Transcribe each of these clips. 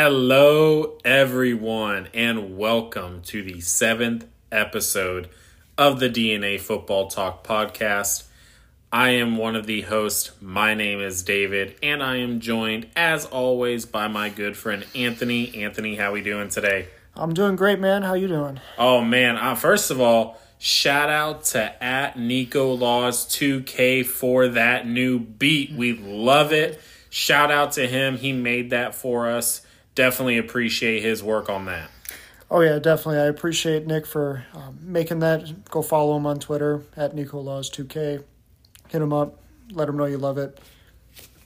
Hello, everyone, and welcome to the seventh episode of the DNA Football Talk podcast. I am one of the hosts. My name is David, and I am joined, as always, by my good friend Anthony. Anthony, how are we doing today? I'm doing great, man. How you doing? Oh man! Uh, first of all, shout out to at Nico Laws 2K for that new beat. We love it. Shout out to him. He made that for us definitely appreciate his work on that. Oh yeah, definitely. I appreciate Nick for um, making that. Go follow him on Twitter at Nicolaus2K. Hit him up. Let him know you love it.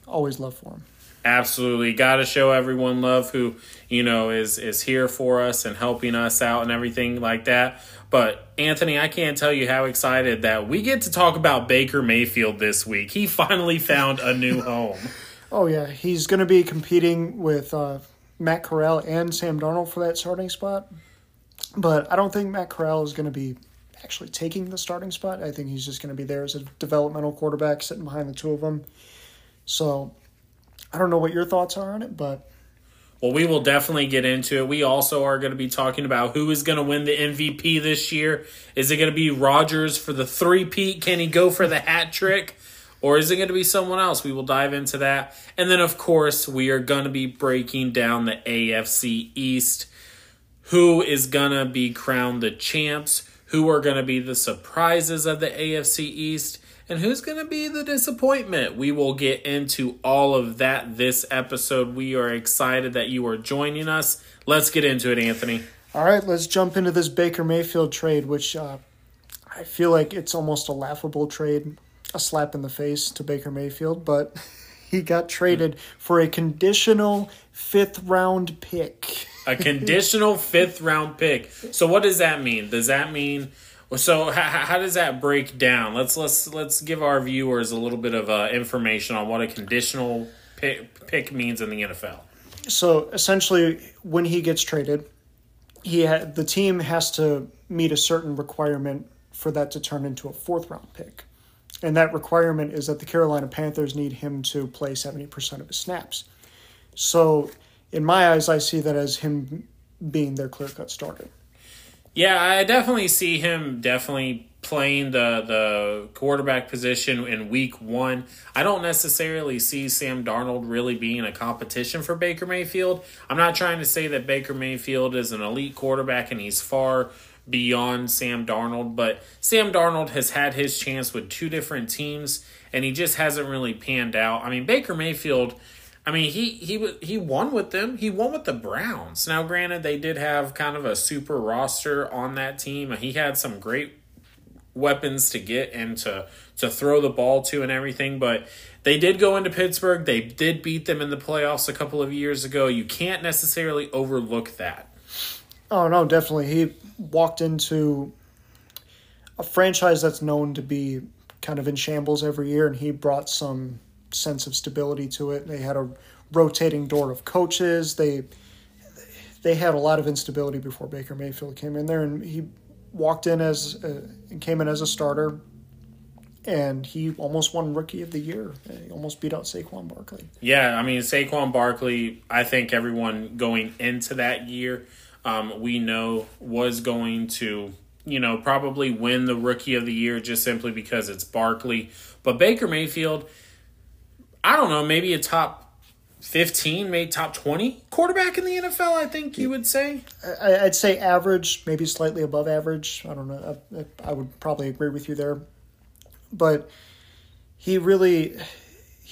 Always love for him. Absolutely, got to show everyone love who you know is is here for us and helping us out and everything like that. But Anthony, I can't tell you how excited that we get to talk about Baker Mayfield this week. He finally found a new home. oh yeah, he's going to be competing with uh, Matt Corral and Sam Darnold for that starting spot. But I don't think Matt Corral is going to be actually taking the starting spot. I think he's just going to be there as a developmental quarterback sitting behind the two of them. So I don't know what your thoughts are on it, but. Well, we will definitely get into it. We also are going to be talking about who is going to win the MVP this year. Is it going to be Rodgers for the three peat? Can he go for the hat trick? Or is it going to be someone else? We will dive into that. And then, of course, we are going to be breaking down the AFC East. Who is going to be crowned the champs? Who are going to be the surprises of the AFC East? And who's going to be the disappointment? We will get into all of that this episode. We are excited that you are joining us. Let's get into it, Anthony. All right, let's jump into this Baker Mayfield trade, which uh, I feel like it's almost a laughable trade a slap in the face to Baker Mayfield, but he got traded for a conditional fifth round pick. a conditional fifth round pick. So what does that mean? Does that mean so how, how does that break down? Let's let's let's give our viewers a little bit of uh, information on what a conditional pick, pick means in the NFL. So essentially, when he gets traded, he ha- the team has to meet a certain requirement for that to turn into a fourth round pick. And that requirement is that the Carolina Panthers need him to play 70% of his snaps. So, in my eyes, I see that as him being their clear cut starter. Yeah, I definitely see him definitely playing the the quarterback position in week one. I don't necessarily see Sam Darnold really being a competition for Baker Mayfield. I'm not trying to say that Baker Mayfield is an elite quarterback and he's far beyond Sam Darnold, but Sam Darnold has had his chance with two different teams and he just hasn't really panned out. I mean, Baker Mayfield, I mean, he he he won with them. He won with the Browns. Now, granted, they did have kind of a super roster on that team. He had some great weapons to get and to to throw the ball to and everything, but they did go into Pittsburgh. They did beat them in the playoffs a couple of years ago. You can't necessarily overlook that. Oh no, definitely. He walked into a franchise that's known to be kind of in shambles every year, and he brought some sense of stability to it. They had a rotating door of coaches. They they had a lot of instability before Baker Mayfield came in there, and he walked in as uh, a, came in as a starter, and he almost won Rookie of the Year. He almost beat out Saquon Barkley. Yeah, I mean Saquon Barkley. I think everyone going into that year um, we know was going to, you know, probably win the rookie of the year just simply because it's Barkley. But Baker Mayfield, I don't know, maybe a top 15, maybe top 20 quarterback in the NFL, I think you would say. I'd say average, maybe slightly above average. I don't know. I, I would probably agree with you there. But he really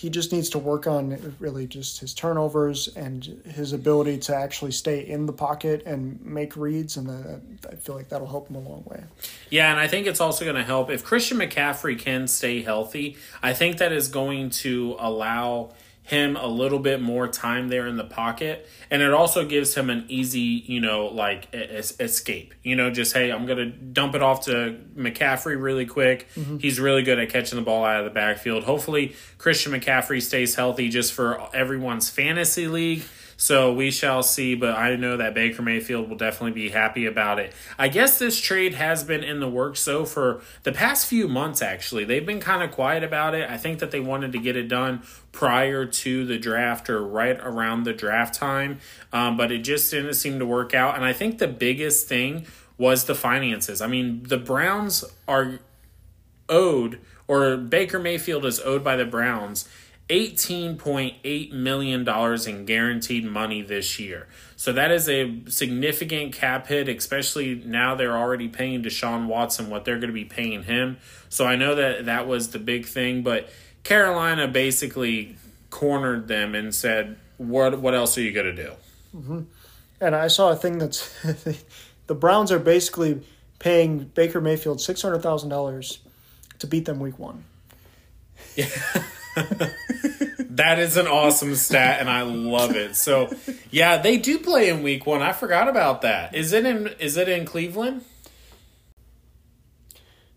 he just needs to work on really just his turnovers and his ability to actually stay in the pocket and make reads, and uh, I feel like that'll help him a long way. Yeah, and I think it's also going to help if Christian McCaffrey can stay healthy. I think that is going to allow him a little bit more time there in the pocket. And it also gives him an easy you know like es- escape. You know just hey i'm gonna dump it off to mccaffrey really quick. Mm-hmm. he's really good at catching the ball out of the backfield. Hopefully christian mccaffrey stays healthy just for everyone's fantasy league So we shall see, but I know that Baker Mayfield will definitely be happy about it. I guess this trade has been in the works so for the past few months actually. They've been kind of quiet about it. I think that they wanted to get it done prior to the draft or right around the draft time, um, but it just didn't seem to work out. And I think the biggest thing was the finances. I mean, the Browns are owed, or Baker Mayfield is owed by the Browns $18.8 million in guaranteed money this year. So that is a significant cap hit, especially now they're already paying Deshaun Watson what they're going to be paying him. So I know that that was the big thing, but Carolina basically cornered them and said, "What what else are you going to do?" Mm-hmm. And I saw a thing that's the Browns are basically paying Baker Mayfield six hundred thousand dollars to beat them week one. Yeah. that is an awesome stat, and I love it. So, yeah, they do play in week one. I forgot about that. Is it in? Is it in Cleveland?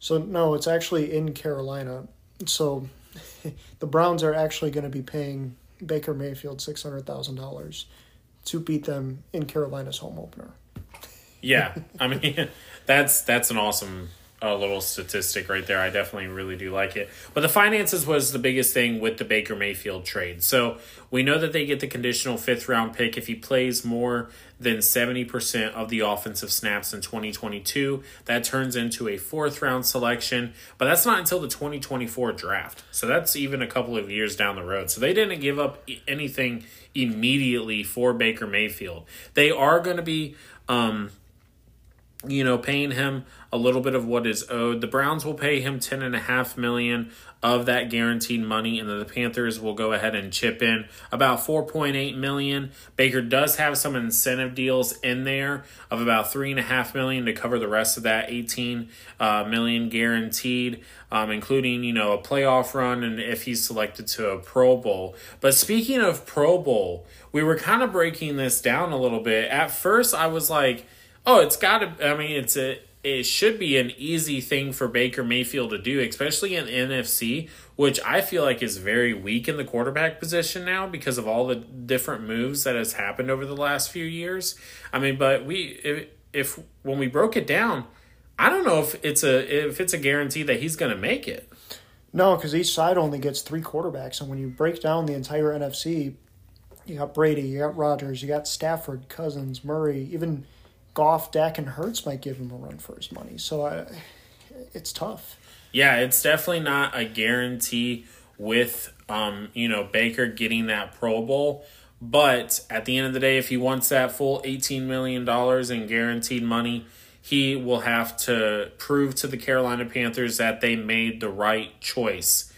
So no, it's actually in Carolina. So the Browns are actually going to be paying Baker Mayfield six hundred thousand dollars to beat them in Carolina's home opener. Yeah, I mean that's that's an awesome a little statistic right there. I definitely really do like it. But the finances was the biggest thing with the Baker Mayfield trade. So we know that they get the conditional fifth round pick if he plays more than 70% of the offensive snaps in 2022. That turns into a fourth round selection, but that's not until the 2024 draft. So that's even a couple of years down the road. So they didn't give up anything immediately for Baker Mayfield. They are going to be. Um, you know, paying him a little bit of what is owed. The Browns will pay him ten and a half million of that guaranteed money, and then the Panthers will go ahead and chip in about four point eight million. Baker does have some incentive deals in there of about three and a half million to cover the rest of that eighteen uh, million guaranteed, um, including you know a playoff run and if he's selected to a Pro Bowl. But speaking of Pro Bowl, we were kind of breaking this down a little bit. At first, I was like Oh, it's got to. I mean, it's a. It should be an easy thing for Baker Mayfield to do, especially in NFC, which I feel like is very weak in the quarterback position now because of all the different moves that has happened over the last few years. I mean, but we if, if when we broke it down, I don't know if it's a if it's a guarantee that he's going to make it. No, because each side only gets three quarterbacks, and when you break down the entire NFC, you got Brady, you got Rodgers, you got Stafford, Cousins, Murray, even Goff, Dak, and Hurts might give him a run for his money. So I, it's tough. Yeah, it's definitely not a guarantee with um, you know Baker getting that Pro Bowl. But at the end of the day, if he wants that full eighteen million dollars in guaranteed money, he will have to prove to the Carolina Panthers that they made the right choice.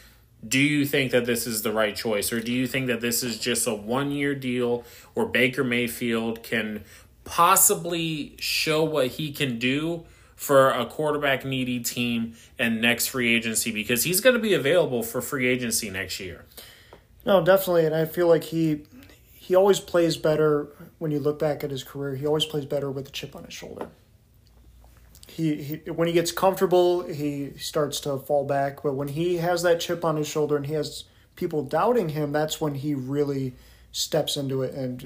Do you think that this is the right choice, or do you think that this is just a one year deal where Baker Mayfield can possibly show what he can do for a quarterback needy team and next free agency because he's going to be available for free agency next year. No, definitely, and I feel like he he always plays better when you look back at his career. He always plays better with a chip on his shoulder. He, he when he gets comfortable, he starts to fall back, but when he has that chip on his shoulder and he has people doubting him, that's when he really steps into it and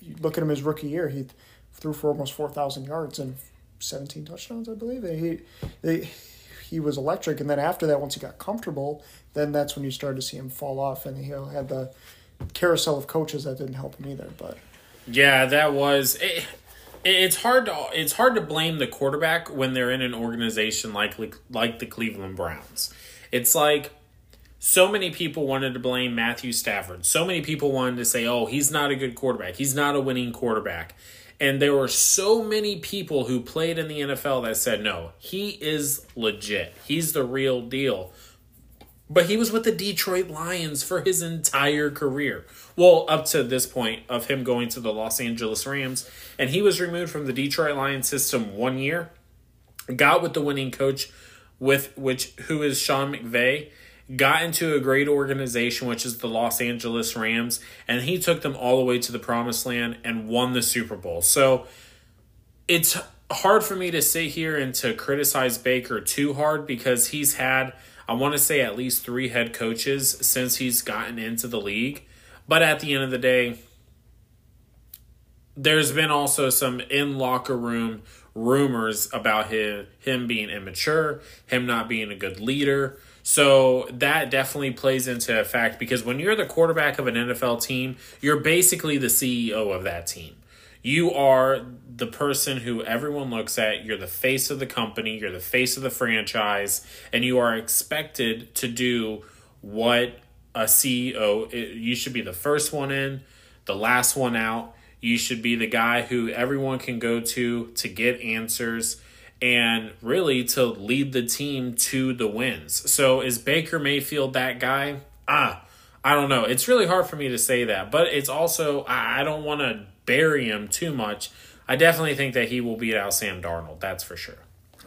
you look at him his rookie year, he threw for almost four thousand yards and seventeen touchdowns, I believe. He, he he was electric, and then after that, once he got comfortable, then that's when you started to see him fall off, and he had the carousel of coaches that didn't help him either. But yeah, that was. It, it's hard to it's hard to blame the quarterback when they're in an organization like like the Cleveland Browns. It's like so many people wanted to blame Matthew Stafford. So many people wanted to say, oh, he's not a good quarterback. He's not a winning quarterback. And there were so many people who played in the NFL that said, no, he is legit. He's the real deal. But he was with the Detroit Lions for his entire career. Well, up to this point of him going to the Los Angeles Rams. And he was removed from the Detroit Lions system one year. Got with the winning coach with which who is Sean McVay got into a great organization, which is the Los Angeles Rams, and he took them all the way to the promised land and won the Super Bowl. So it's hard for me to sit here and to criticize Baker too hard because he's had, I want to say, at least three head coaches since he's gotten into the league. But at the end of the day, there's been also some in locker room rumors about him him being immature, him not being a good leader. So that definitely plays into effect because when you're the quarterback of an NFL team, you're basically the CEO of that team. You are the person who everyone looks at. You're the face of the company, you're the face of the franchise, and you are expected to do what a CEO, you should be the first one in, the last one out. You should be the guy who everyone can go to to get answers and really to lead the team to the wins. So is Baker Mayfield that guy? Ah, I don't know. It's really hard for me to say that, but it's also I don't want to bury him too much. I definitely think that he will beat out Sam Darnold. That's for sure.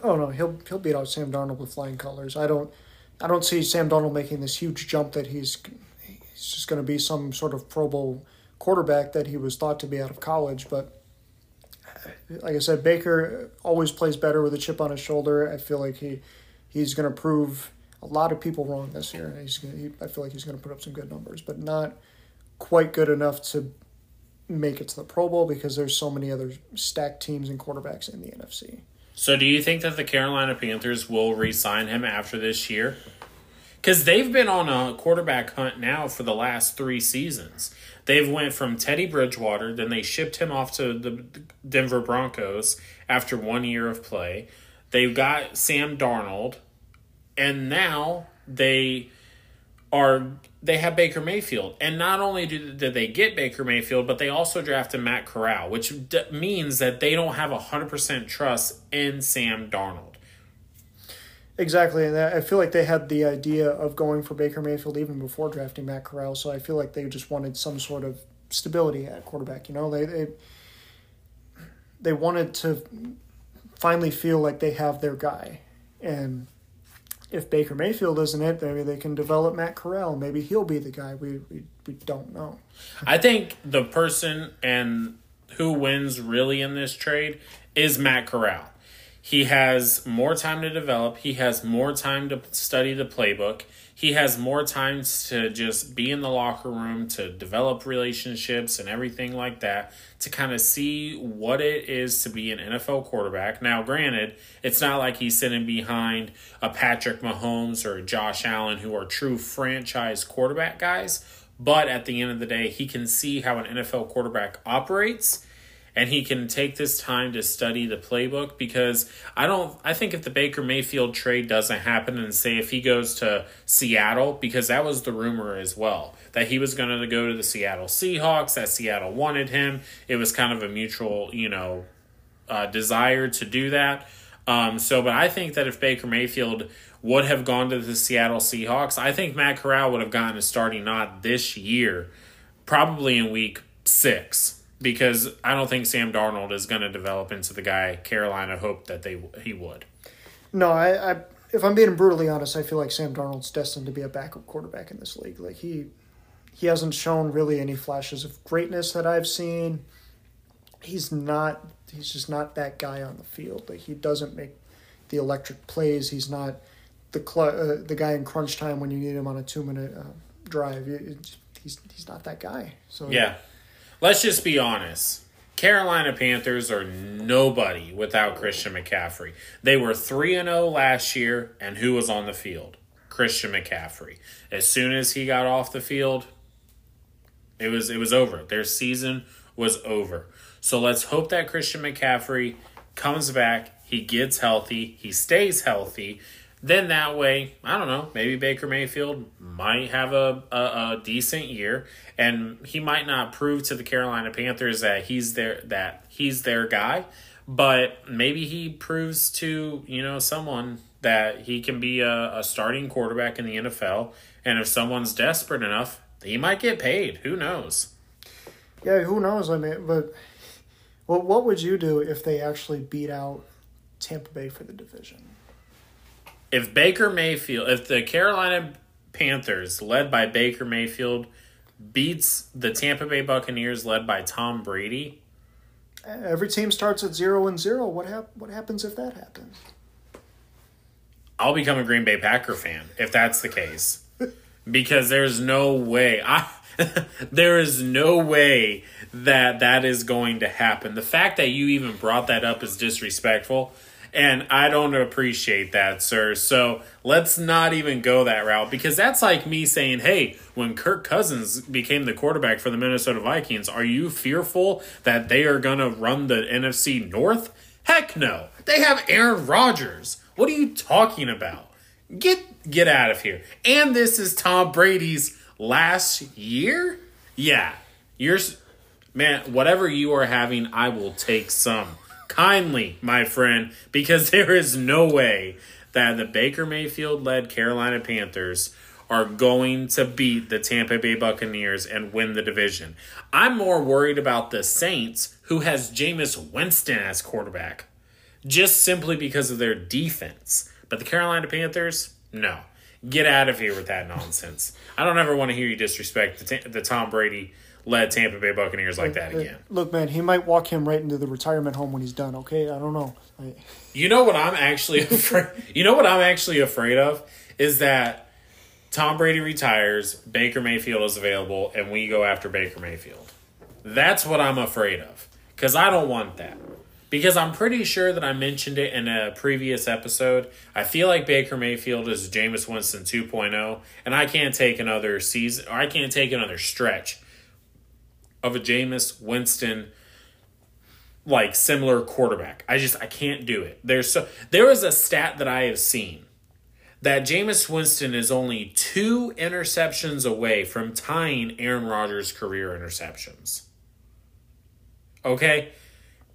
Oh no, he'll he'll beat out Sam Darnold with flying colors. I don't I don't see Sam Darnold making this huge jump that he's he's just going to be some sort of Pro Bowl quarterback that he was thought to be out of college, but like I said, Baker always plays better with a chip on his shoulder. I feel like he he's going to prove a lot of people wrong this year. He's gonna, he, I feel like he's going to put up some good numbers, but not quite good enough to make it to the Pro Bowl because there's so many other stacked teams and quarterbacks in the NFC. So, do you think that the Carolina Panthers will re-sign him after this year? Because they've been on a quarterback hunt now for the last three seasons. They've went from Teddy Bridgewater, then they shipped him off to the Denver Broncos after one year of play. They've got Sam Darnold, and now they are they have Baker Mayfield. And not only do, did they get Baker Mayfield, but they also drafted Matt Corral, which d- means that they don't have 100% trust in Sam Darnold. Exactly, and I feel like they had the idea of going for Baker Mayfield even before drafting Matt Corral. So I feel like they just wanted some sort of stability at quarterback. You know, they they they wanted to finally feel like they have their guy, and if Baker Mayfield isn't it, maybe they can develop Matt Corral. Maybe he'll be the guy. We we, we don't know. I think the person and who wins really in this trade is Matt Corral he has more time to develop. He has more time to study the playbook. He has more time to just be in the locker room, to develop relationships and everything like that, to kind of see what it is to be an NFL quarterback. Now, granted, it's not like he's sitting behind a Patrick Mahomes or Josh Allen, who are true franchise quarterback guys, but at the end of the day, he can see how an NFL quarterback operates and he can take this time to study the playbook because I don't I think if the Baker Mayfield trade doesn't happen and say if he goes to Seattle because that was the rumor as well that he was going to go to the Seattle Seahawks that Seattle wanted him. It was kind of a mutual you know uh, desire to do that. Um, so but I think that if Baker Mayfield would have gone to the Seattle Seahawks I think Matt Corral would have gotten a starting nod this year probably in week six because I don't think Sam Darnold is going to develop into the guy Carolina hoped that they he would. No, I, I if I'm being brutally honest, I feel like Sam Darnold's destined to be a backup quarterback in this league. Like he he hasn't shown really any flashes of greatness that I've seen. He's not he's just not that guy on the field. Like he doesn't make the electric plays. He's not the cl- uh, the guy in crunch time when you need him on a 2-minute uh, drive. he's he's not that guy. So Yeah let's just be honest. Carolina Panthers are nobody without Christian McCaffrey. They were 3 and 0 last year and who was on the field? Christian McCaffrey. As soon as he got off the field, it was it was over. Their season was over. So let's hope that Christian McCaffrey comes back, he gets healthy, he stays healthy, then that way, I don't know, maybe Baker Mayfield might have a, a, a, decent year, and he might not prove to the Carolina Panthers that he's their that he's their guy, but maybe he proves to you know someone that he can be a, a starting quarterback in the NFL, and if someone's desperate enough, he might get paid. Who knows? Yeah, who knows? I mean, but what what would you do if they actually beat out Tampa Bay for the division? If Baker Mayfield, if the Carolina Panthers, led by Baker Mayfield, beats the Tampa Bay Buccaneers, led by Tom Brady, every team starts at zero and zero. What hap- What happens if that happens? I'll become a Green Bay Packer fan if that's the case, because there's no way I there is no way that that is going to happen. The fact that you even brought that up is disrespectful. And I don't appreciate that, sir. So let's not even go that route because that's like me saying, hey, when Kirk Cousins became the quarterback for the Minnesota Vikings, are you fearful that they are going to run the NFC North? Heck no. They have Aaron Rodgers. What are you talking about? Get get out of here. And this is Tom Brady's last year? Yeah. You're man, whatever you are having, I will take some kindly, my friend, because there is no way that the Baker Mayfield led Carolina Panthers are going to beat the Tampa Bay Buccaneers and win the division. I'm more worried about the Saints, who has Jameis Winston as quarterback, just simply because of their defense. But the Carolina Panthers, no. Get out of here with that nonsense. I don't ever want to hear you disrespect the, the Tom Brady led Tampa Bay Buccaneers like that again. Look, man, he might walk him right into the retirement home when he's done. Okay, I don't know. I... You know what I'm actually afraid. you know what I'm actually afraid of is that Tom Brady retires, Baker Mayfield is available, and we go after Baker Mayfield. That's what I'm afraid of because I don't want that. Because I'm pretty sure that I mentioned it in a previous episode. I feel like Baker Mayfield is Jameis Winston 2.0, and I can't take another season, or I can't take another stretch of a Jameis Winston like similar quarterback. I just I can't do it. There's so there is a stat that I have seen that Jameis Winston is only two interceptions away from tying Aaron Rodgers' career interceptions. Okay?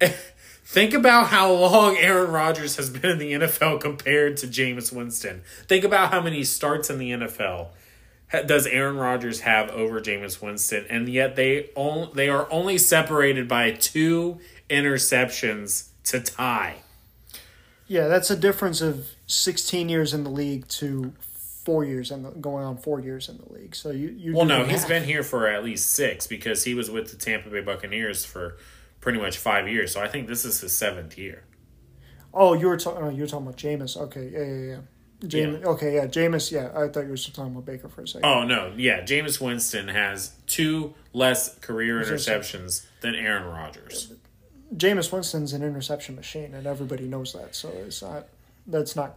Think about how long Aaron Rodgers has been in the NFL compared to Jameis Winston. Think about how many starts in the NFL does Aaron Rodgers have over Jameis Winston, and yet they only they are only separated by two interceptions to tie. Yeah, that's a difference of 16 years in the league to four years and going on four years in the league. So you, you well, no, he's been here for at least six because he was with the Tampa Bay Buccaneers for pretty much five years. So I think this is his seventh year. Oh, you were talking. Oh, you were talking about Jameis. Okay, yeah, yeah, yeah. Jameis. Yeah. Okay, yeah, Jameis. Yeah, I thought you were still talking about Baker for a second. Oh no, yeah, Jameis Winston has two less career interceptions than Aaron Rodgers. Jameis Winston's an interception machine, and everybody knows that. So it's not. That's not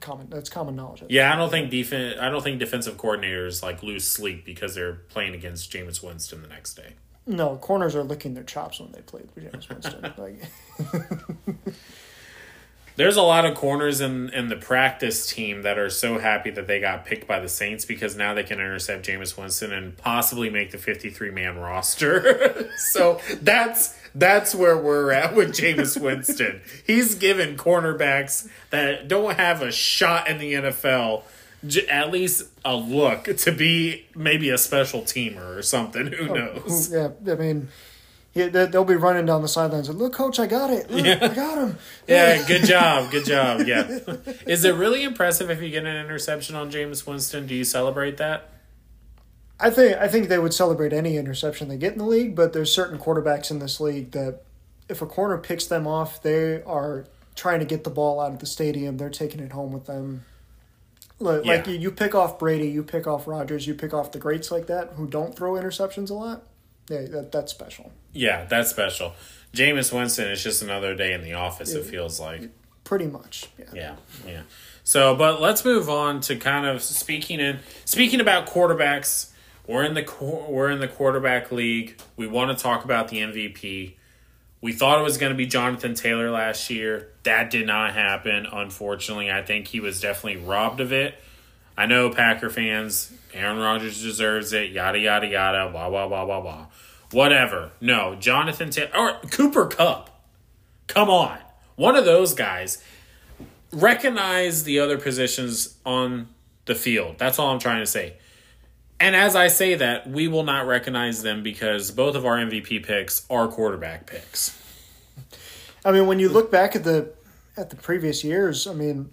common. That's common knowledge. Yeah, I don't think defense. I don't think defensive coordinators like lose sleep because they're playing against Jameis Winston the next day. No, corners are licking their chops when they play with Jameis Winston. like. There's a lot of corners in, in the practice team that are so happy that they got picked by the Saints because now they can intercept Jameis Winston and possibly make the 53 man roster. so that's that's where we're at with Jameis Winston. He's given cornerbacks that don't have a shot in the NFL at least a look to be maybe a special teamer or something. Who oh, knows? Yeah, I mean, he, they'll be running down the sidelines and look, coach, I got it. Look, yeah. I got him. Yeah, good job, good job. Yeah, is it really impressive if you get an interception on Jameis Winston? Do you celebrate that? I think I think they would celebrate any interception they get in the league, but there's certain quarterbacks in this league that if a corner picks them off, they are trying to get the ball out of the stadium. They're taking it home with them. Like, yeah. you, you pick off Brady, you pick off Rodgers, you pick off the greats like that who don't throw interceptions a lot yeah, that, that's special. Yeah, that's special. Jameis Winston is just another day in the office. It, it feels like pretty much. Yeah. yeah, yeah. So, but let's move on to kind of speaking in speaking about quarterbacks. We're in the we're in the quarterback league. We want to talk about the MVP. We thought it was going to be Jonathan Taylor last year. That did not happen, unfortunately. I think he was definitely robbed of it. I know Packer fans, Aaron Rodgers deserves it, yada, yada, yada, blah, blah, blah, blah, blah. Whatever. No, Jonathan Taylor, or Cooper Kupp. Come on. One of those guys. Recognize the other positions on the field. That's all I'm trying to say. And as I say that, we will not recognize them because both of our MVP picks are quarterback picks. I mean, when you look back at the at the previous years, I mean,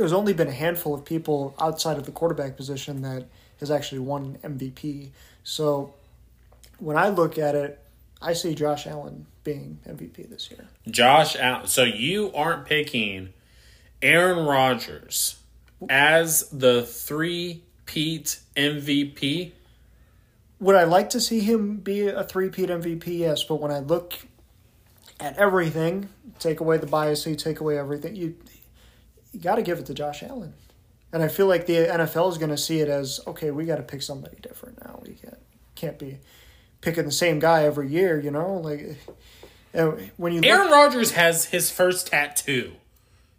there's only been a handful of people outside of the quarterback position that has actually won MVP. So when I look at it, I see Josh Allen being MVP this year. Josh Allen. So you aren't picking Aaron Rodgers as the three peat MVP? would I like to see him be a three-peat MVP? Yes, but when I look at everything, take away the bias, you take away everything, you you got to give it to Josh Allen. And I feel like the NFL is going to see it as okay, we got to pick somebody different now. We can't can't be picking the same guy every year, you know? Like uh, when you Aaron Rodgers has his first tattoo.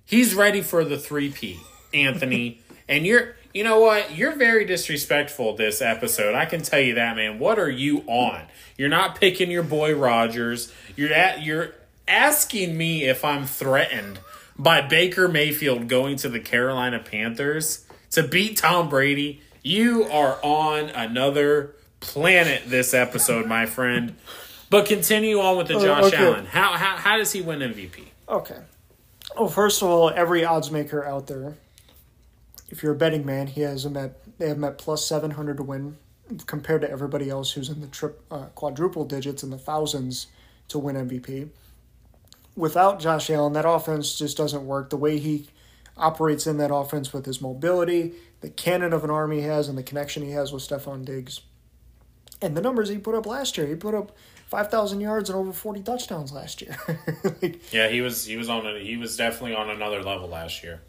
He's ready for the 3P, Anthony. and you're you know what? You're very disrespectful this episode. I can tell you that, man. What are you on? You're not picking your boy Rodgers. You're at you're asking me if I'm threatened by Baker Mayfield going to the Carolina Panthers to beat Tom Brady. You are on another planet this episode, my friend. But continue on with the oh, Josh okay. Allen. How, how how does he win MVP? Okay. Well, first of all, every odds maker out there if you're a betting man, he has them at they have him at plus seven hundred to win, compared to everybody else who's in the trip uh, quadruple digits in the thousands to win MVP. Without Josh Allen, that offense just doesn't work. The way he operates in that offense with his mobility, the cannon of an arm he has, and the connection he has with Stefon Diggs, and the numbers he put up last year, he put up five thousand yards and over forty touchdowns last year. like, yeah, he was he was on a, he was definitely on another level last year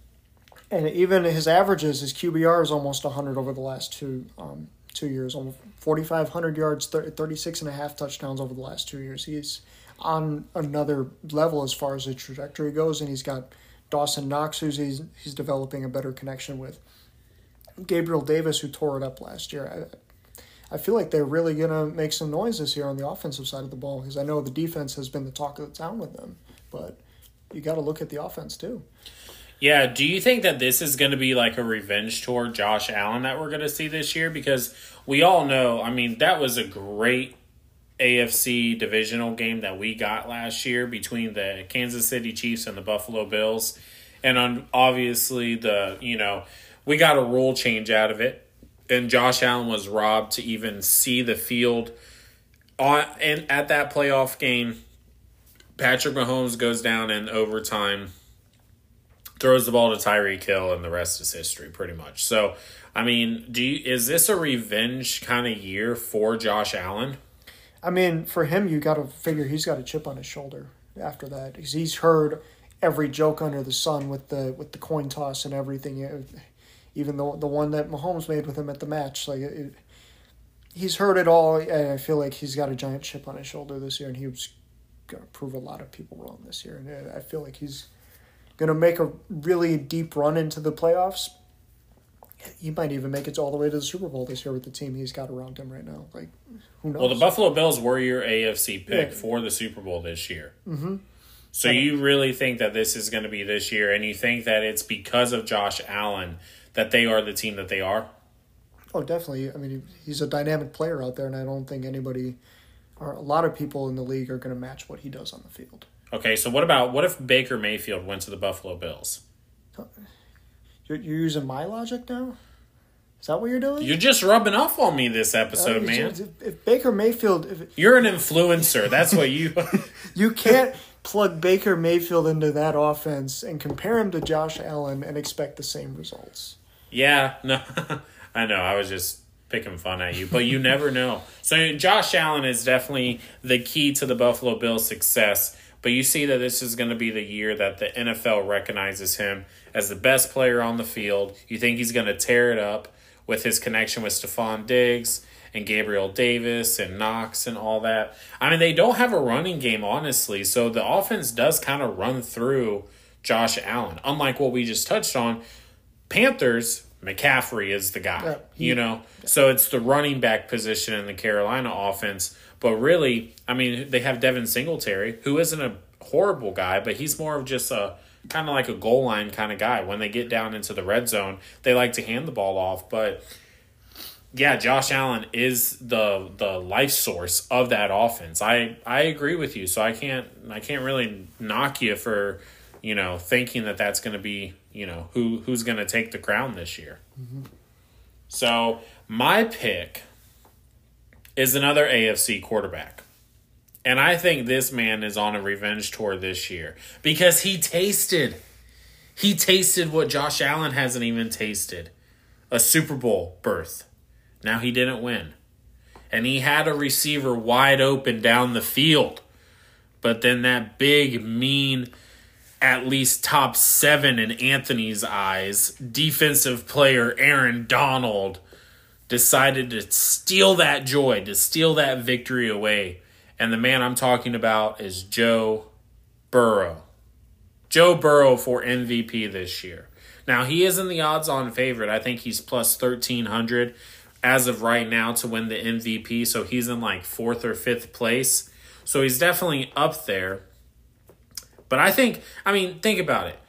and even his averages, his QBR is almost 100 over the last two um, two years, almost 4,500 yards, 36 and a half touchdowns over the last two years. He's on another level as far as the trajectory goes, and he's got Dawson Knox, who's he's, he's developing a better connection with. Gabriel Davis, who tore it up last year. I, I feel like they're really going to make some noise this year on the offensive side of the ball because I know the defense has been the talk of the town with them, but you got to look at the offense too. Yeah, do you think that this is going to be like a revenge tour Josh Allen that we're going to see this year? Because we all know, I mean, that was a great AFC divisional game that we got last year between the Kansas City Chiefs and the Buffalo Bills. And on, obviously, the, you know, we got a rule change out of it. And Josh Allen was robbed to even see the field on and at that playoff game. Patrick Mahomes goes down in overtime throws the ball to Tyreek Hill, and the rest is history, pretty much. So, I mean, do you, is this a revenge kind of year for Josh Allen? I mean, for him, you got to figure he's got a chip on his shoulder after that. He's, he's heard every joke under the sun with the with the coin toss and everything. Even the the one that Mahomes made with him at the match, like it, he's heard it all, and I feel like he's got a giant chip on his shoulder this year, and he was going to prove a lot of people wrong this year. And uh, I feel like he's going to make a really deep run into the playoffs. He might even make it all the way to the Super Bowl this year with the team he's got around him right now. Like, who knows? Well, the Buffalo Bills were your AFC pick yeah. for the Super Bowl this year. Mm-hmm. So you really think that this is going to be this year, and you think that it's because of Josh Allen that they are the team that they are? Oh, definitely. I mean, he's a dynamic player out there, and I don't think anybody or a lot of people in the league are going to match what he does on the field. Okay, so what about what if Baker Mayfield went to the Buffalo Bills? You're, you're using my logic now. Is that what you're doing? You're just rubbing off on me this episode, uh, man. If, if, Baker Mayfield, if, you're an influencer. That's what you. you can't plug Baker Mayfield into that offense and compare him to Josh Allen and expect the same results. Yeah, no, I know. I was just picking fun at you, but you never know. So Josh Allen is definitely the key to the Buffalo Bills' success. But you see that this is going to be the year that the NFL recognizes him as the best player on the field. You think he's going to tear it up with his connection with Stefon Diggs and Gabriel Davis and Knox and all that. I mean, they don't have a running game, honestly. So the offense does kind of run through Josh Allen. Unlike what we just touched on, Panthers, McCaffrey is the guy, yeah, he, you know? Yeah. So it's the running back position in the Carolina offense but really, I mean, they have Devin Singletary, who isn't a horrible guy, but he's more of just a kind of like a goal line kind of guy. When they get down into the red zone, they like to hand the ball off. But yeah, Josh Allen is the the life source of that offense. I I agree with you. So I can't I can't really knock you for you know thinking that that's going to be you know who who's going to take the crown this year. Mm-hmm. So my pick is another AFC quarterback. And I think this man is on a revenge tour this year because he tasted he tasted what Josh Allen hasn't even tasted. A Super Bowl berth. Now he didn't win. and he had a receiver wide open down the field. But then that big, mean, at least top seven in Anthony's eyes, defensive player Aaron Donald decided to steal that joy, to steal that victory away. And the man I'm talking about is Joe Burrow. Joe Burrow for MVP this year. Now, he isn't the odds on favorite. I think he's plus 1,300 as of right now to win the MVP. So he's in like fourth or fifth place. So he's definitely up there. But I think, I mean, think about it.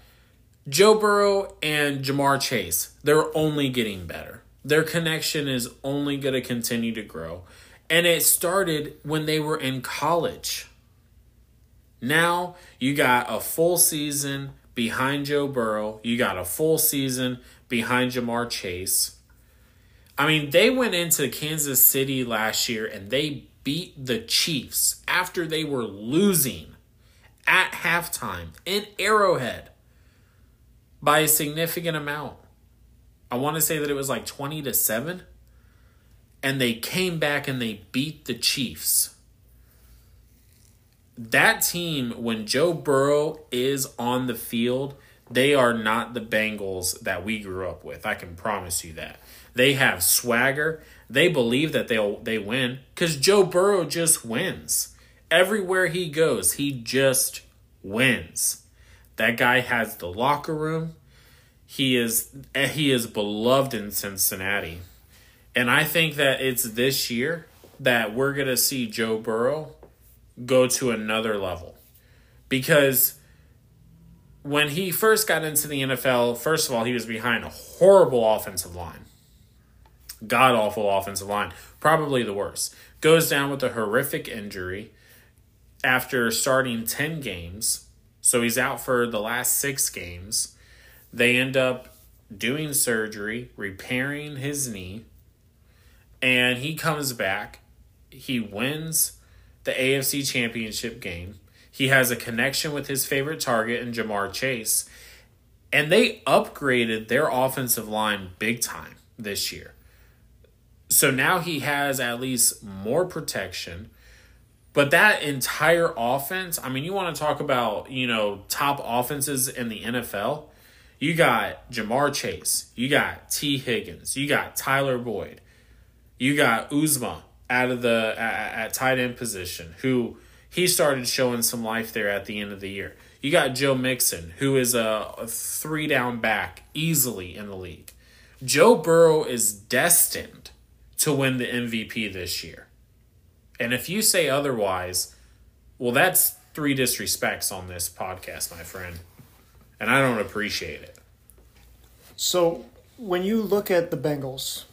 Joe Burrow and Ja'Marr Chase, they're only getting better. Their connection is only going to continue to grow. And it started when they were in college. Now you got a full season behind Joe Burrow. You got a full season behind Ja'Marr Chase. I mean, they went into Kansas City last year and they beat the Chiefs after they were losing at halftime in Arrowhead by a significant amount. I want to say that it was like 20 to 7. And they came back and they beat the Chiefs. That team, when Joe Burrow is on the field, they are not the Bengals that we grew up with. I can promise you that. They have swagger. They believe that they'll they win because Joe Burrow just wins. Everywhere he goes, he just wins. That guy has the locker room. He is he is beloved in Cincinnati. And I think that it's this year that we're going to see Joe Burrow go to another level. Because when he first got into the NFL, first of all, he was behind a horrible offensive line. God awful offensive line. Probably the worst. Goes down with a horrific injury after starting 10 games. So he's out for the last six games. They end up doing surgery, repairing his knee, and he comes back. He wins the AFC Championship game. He has a connection with his favorite target in Ja'Marr Chase. And they upgraded their offensive line big time this year. So now he has at least more protection. But that entire offense, I mean, you want to talk about, you know, top offenses in the NFL? You got Ja'Marr Chase, you got Tee Higgins, you got Tyler Boyd, you got Uzomah out of the at, at tight end position, who he started showing some life there at the end of the year. You got Joe Mixon, who is a, a three down back easily in the league. Joe Burrow is destined to win the MVP this year. And if you say otherwise, well, that's three disrespects on this podcast, my friend. And I don't appreciate it. So when you look at the Bengals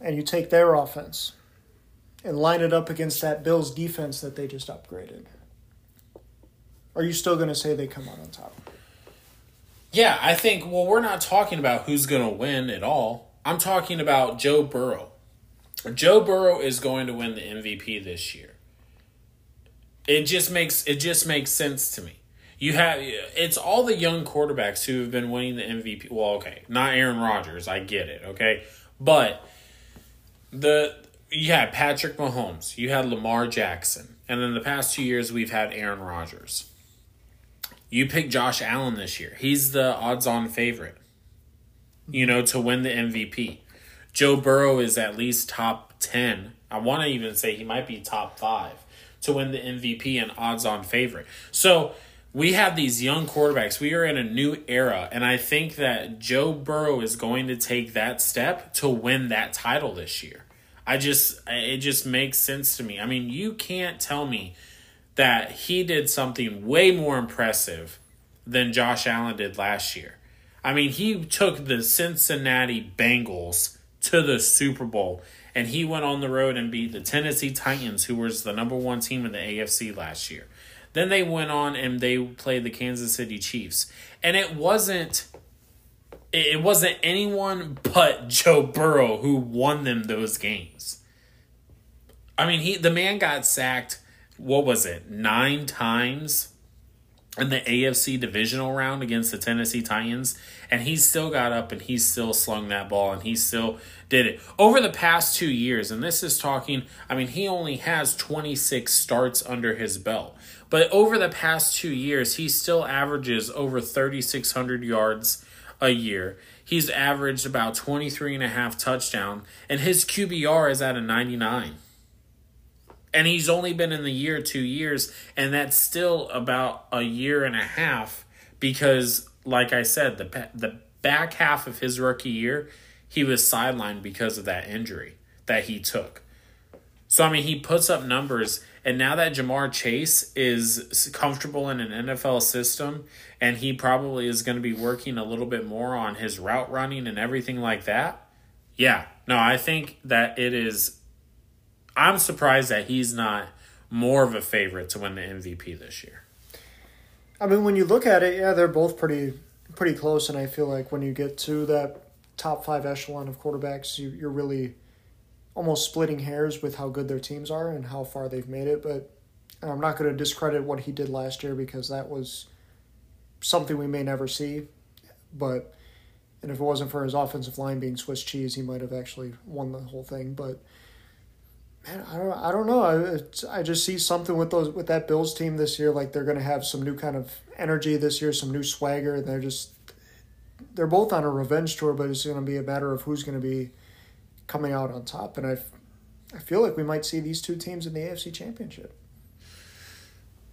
and you take their offense and line it up against that Bills defense that they just upgraded, are you still going to say they come out on top? Yeah, I think, well, we're not talking about who's going to win at all. I'm talking about Joe Burrow. Joe Burrow is going to win the MVP this year. It just makes it just makes sense to me. You have it's all the young quarterbacks who have been winning the MVP. Well, okay, not Aaron Rodgers, I get it, okay? But the you had Patrick Mahomes, you had Lamar Jackson, and then the past two years we've had Aaron Rodgers. You pick Josh Allen this year. He's the odds-on favorite. You know, to win the MVP. Joe Burrow is at least top 10. I want to even say he might be top 5 to win the MVP and odds-on favorite. So, we have these young quarterbacks. We are in a new era, and I think that Joe Burrow is going to take that step to win that title this year. I just it just makes sense to me. I mean, you can't tell me that he did something way more impressive than Josh Allen did last year. I mean, he took the Cincinnati Bengals to the Super Bowl and he went on the road and beat the Tennessee Titans who was the number 1 team in the AFC last year. Then they went on and they played the Kansas City Chiefs. And it wasn't it wasn't anyone but Joe Burrow who won them those games. I mean, he the man got sacked what was it? 9 times in the AFC divisional round against the Tennessee Titans, and he still got up and he still slung that ball and he still did it. Over the past two years, and this is talking, I mean, he only has 26 starts under his belt. But over the past two years, he still averages over 3,600 yards a year. He's averaged about 23 and a half touchdown, and his QBR is at a 99 and he's only been in the year two years and that's still about a year and a half because like i said the the back half of his rookie year he was sidelined because of that injury that he took so i mean he puts up numbers and now that Ja'Marr Chase is comfortable in an nfl system and he probably is going to be working a little bit more on his route running and everything like that yeah no i think that it is I'm surprised that he's not more of a favorite to win the MVP this year. I mean, when you look at it, yeah, they're both pretty pretty close, and I feel like when you get to that top five echelon of quarterbacks, you, you're really almost splitting hairs with how good their teams are and how far they've made it. But I'm not going to discredit what he did last year because that was something we may never see. But and if it wasn't for his offensive line being Swiss cheese, he might have actually won the whole thing. But man, I don't, I don't know. I, I just see something with those with that Bills team this year. Like they're going to have some new kind of energy this year, some new swagger. And they're just they're both on a revenge tour, but it's going to be a matter of who's going to be coming out on top. And I, I feel like we might see these two teams in the AFC Championship.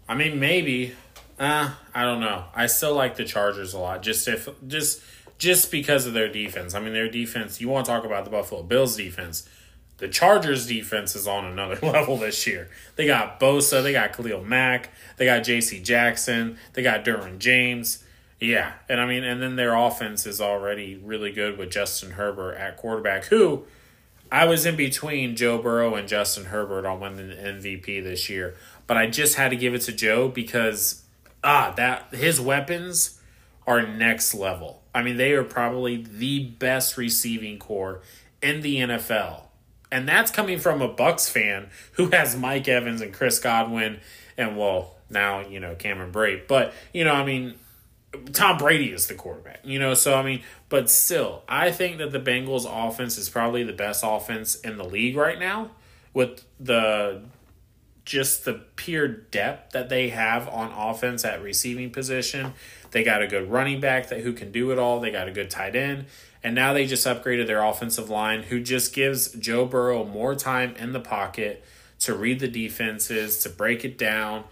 I mean, maybe. Uh, I don't know. I still like the Chargers a lot. Just if just just because of their defense. I mean, their defense. You want to talk about the Buffalo Bills defense? The Chargers defense is on another level this year. They got Bosa, they got Khalil Mack, they got J.C. Jackson, they got Derwin James. Yeah, and I mean, and then their offense is already really good with Justin Herbert at quarterback, who I was in between Joe Burrow and Justin Herbert on winning the MVP this year, but I just had to give it to Joe because ah, that his weapons are next level. I mean, they are probably the best receiving core in the NFL and that's coming from a Bucs fan who has Mike Evans and Chris Godwin and well now you know Cameron Brate, but you know I mean Tom Brady is the quarterback, you know. So I mean, but still, I think that the Bengals offense is probably the best offense in the league right now with the just the pure depth that they have on offense at receiving position. They got a good running back that who can do it all. They got a good tight end. And now they just upgraded their offensive line, who just gives Joe Burrow more time in the pocket to read the defenses, to break it down.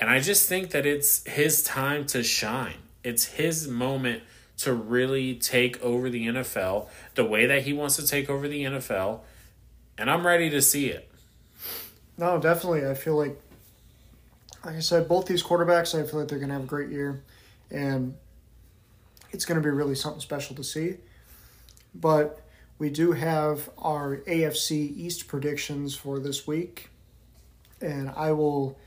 And I just think that it's his time to shine. It's his moment to really take over the NFL the way that he wants to take over the NFL. And I'm ready to see it. No, definitely. I feel like, like I said, both these quarterbacks, I feel like they're going to have a great year. And it's going to be really something special to see but we do have our AFC East predictions for this week. And I will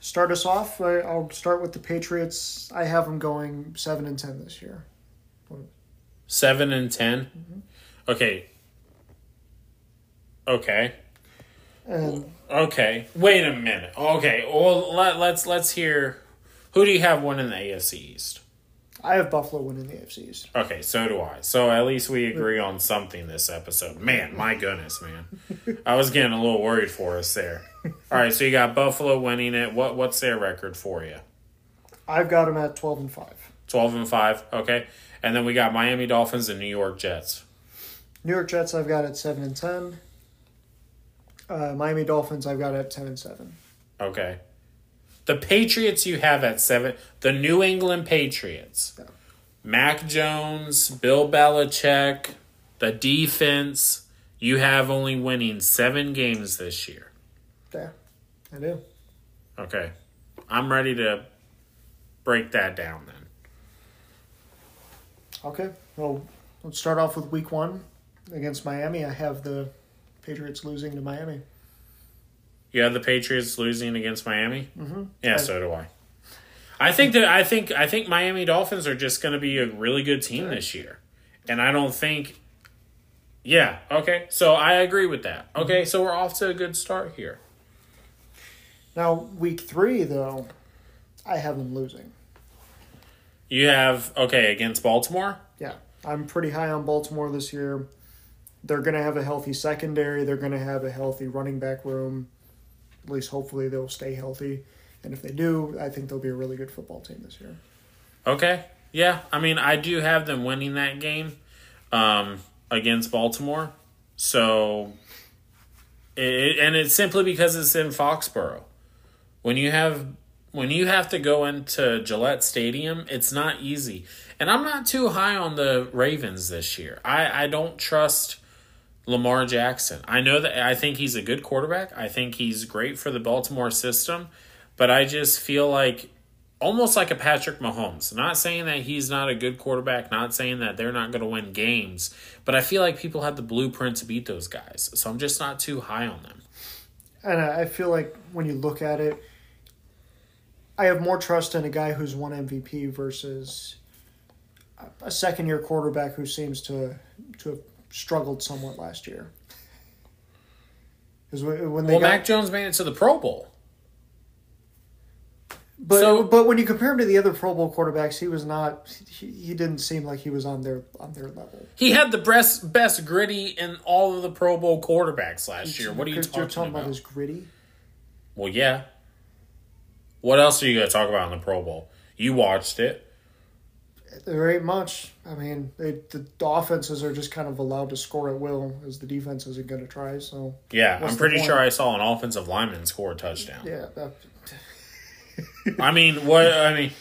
start us off. I'll start with the Patriots. I have them going 7 and 10 this year. 7 and 10? Mm-hmm. Okay. Okay. And okay. Wait a minute. Okay. Well, let, let's let's hear who do you have winning the AFC East? I have Buffalo winning the AFC East. Okay, so do I. So at least we agree on something this episode. Man, my goodness, man. I was getting a little worried for us there. All right, so you got Buffalo winning it. What what's their record for you? I've got them at 12 and 5. 12 and 5. Okay. And then we got Miami Dolphins and New York Jets. New York Jets I've got at 7 and 10. Uh, Miami Dolphins I've got at 10 and 7. Okay. The Patriots you have at seven, the New England Patriots. Yeah. Mac Jones, Bill Belichick, the defense. You have only winning seven games this year. Yeah, I do. Okay. I'm ready to break that down then. Okay. Well, let's start off with week one against Miami. I have the Patriots losing to Miami. You have the Patriots losing against Miami. Mm-hmm. Yeah, so do I. I think that I think I think Miami Dolphins are just going to be a really good team this year, and I don't think. Yeah. Okay. So I agree with that. Mm-hmm. Okay. So we're off to a good start here. Now week three though, I have them losing. You have okay against Baltimore. Yeah, I'm pretty high on Baltimore this year. They're going to have a healthy secondary. They're going to have a healthy running back room. At least, hopefully, they'll stay healthy. And if they do, I think they'll be a really good football team this year. Okay. Yeah, I mean, I do have them winning that game um, against Baltimore. So, it, and it's simply because it's in Foxborough. When you have when you have to go into Gillette Stadium, it's not easy. And I'm not too high on the Ravens this year. I, I don't trust Lamar Jackson. I know that I think he's a good quarterback. I think he's great for the Baltimore system, but I just feel like almost like a Patrick Mahomes. Not saying that he's not a good quarterback, not saying that they're not going to win games, but I feel like people have the blueprint to beat those guys. So I'm just not too high on them. And I feel like when you look at it, I have more trust in a guy who's won MVP versus a second year quarterback who seems to to have struggled somewhat last year. Because when they well, got, Mac Jones made it to the Pro Bowl. But so, but when you compare him to the other Pro Bowl quarterbacks, he was not. He, he didn't seem like he was on their on their level. He had the best best griddy in all of the Pro Bowl quarterbacks last year. What are you talking, you're talking about? about? His griddy. Well, yeah. What else are you going to talk about in the Pro Bowl? You watched it. There ain't much. I mean, they, the, the, offenses are just kind of allowed to score at will, as the defense isn't going to try. So yeah, I'm pretty sure I saw an offensive lineman score a touchdown. Yeah, that, I mean, what I mean,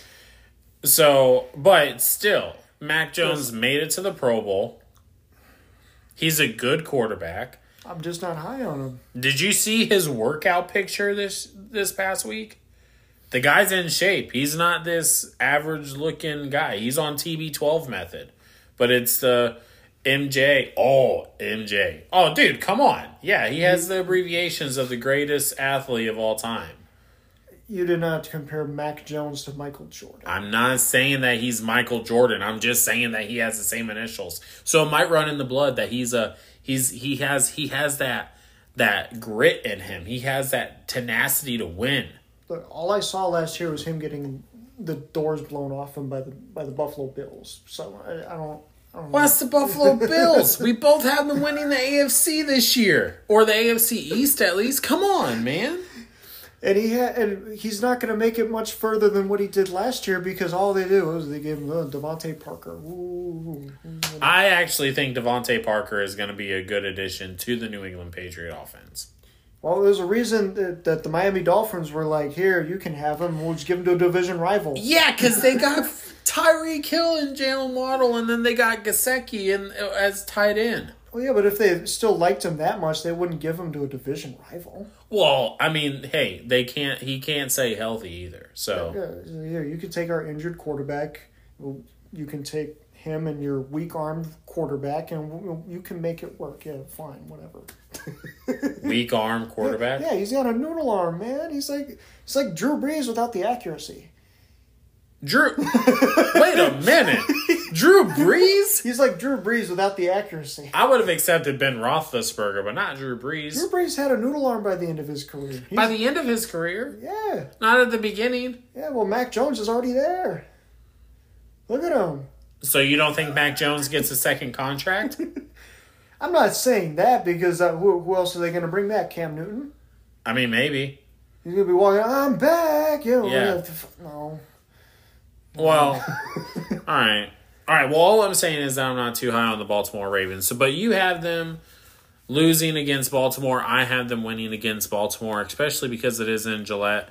so but still, Mac Jones made it to the Pro Bowl. He's a good quarterback. I'm just not high on him. Did you see his workout picture this this past week? The guy's in shape. He's not this average looking guy. He's on TB12 method. But it's the MJ. Oh, MJ. Oh, dude, come on. Yeah, he has the abbreviations of the greatest athlete of all time you did not compare Mac Jones to Michael Jordan. I'm not saying that he's Michael Jordan. I'm just saying that he has the same initials. So it might run in the blood that he's a he's he has he has that that grit in him. He has that tenacity to win. But all I saw last year was him getting the doors blown off him by the by the Buffalo Bills. So I, I don't. What's the Buffalo Bills? we both have them winning the AFC this year, or the AFC East at least. Come on, man and he had, and he's not going to make it much further than what he did last year because all they do is they give him uh, DeVante Parker. Ooh. I actually think DeVante Parker is going to be a good addition to the New England Patriot offense. Well, there's a reason that, that the Miami Dolphins were like, "Here, you can have him. We'll just give him to a division rival." Yeah, because they got Tyreek Hill and Jalen Waddle, and then they got Gesicki and as tight end. Well, yeah, but if they still liked him that much, they wouldn't give him to a division rival. Well, I mean, hey, they can't. He can't say healthy either. So yeah, yeah you can take our injured quarterback. You can take him and your weak armed quarterback, and you can make it work. Yeah, fine, whatever. weak arm quarterback. Yeah, he's got a noodle arm, man. He's like he's like Drew Brees without the accuracy. Drew, wait a minute. Drew Brees? He's like Drew Brees without the accuracy. I would have accepted Ben Roethlisberger, but not Drew Brees. Drew Brees had a noodle arm by the end of his career. He's, by the end of his career? Yeah. Not at the beginning. Yeah, well, Mac Jones is already there. Look at him. So you don't think Mac Jones gets a second contract? I'm not saying that because uh, who, who else are they going to bring back? Cam Newton? I mean, maybe. He's going to be walking, I'm back. You know, yeah. No. Well, all right. All right. Well, all I'm saying is that I'm not too high on the Baltimore Ravens. So, but you have them losing against Baltimore. I have them winning against Baltimore, especially because it is in Gillette.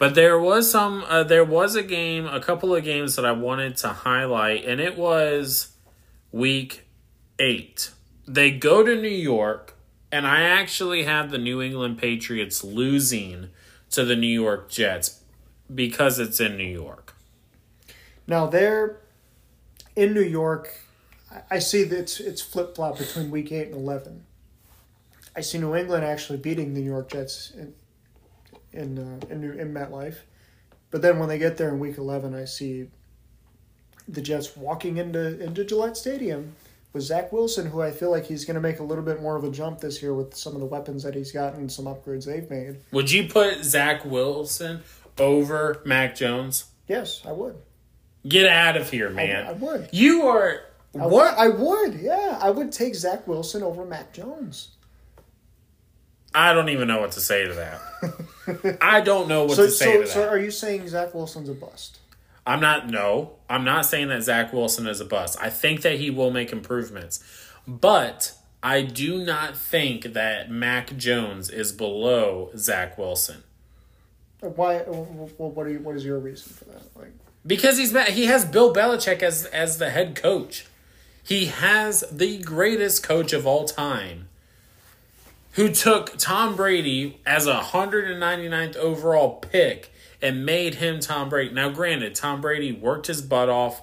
But there was some. Uh, there was a game, a couple of games that I wanted to highlight, and it was Week Eight. They go to New York, and I actually have the New England Patriots losing to the New York Jets because it's in New York. Now they're in New York. I see that it's it's flip flop between week eight and eleven. I see New England actually beating the New York Jets in in uh, in, New, in MetLife, but then when they get there in week eleven, I see the Jets walking into into Gillette Stadium with Zach Wilson, who I feel like he's going to make a little bit more of a jump this year with some of the weapons that he's gotten, some upgrades they've made. Would you put Zach Wilson over Mac Jones? Yes, I would. Get out of here, man. I would. You are I what? would, I would, yeah. I would take Zach Wilson over Mac Jones. I don't even know what to say to that. I don't know what So, to say so, so are you saying Zach Wilson's a bust? I'm not. No, I'm not saying that Zach Wilson is a bust. I think that he will make improvements, but I do not think that Mac Jones is below Zach Wilson Why? Well, what are you? What is your reason for that? Like, because he's he has Bill Belichick as as the head coach. He has the greatest coach of all time, who took Tom Brady as a 199th overall pick and made him Tom Brady. Now, granted, Tom Brady worked his butt off,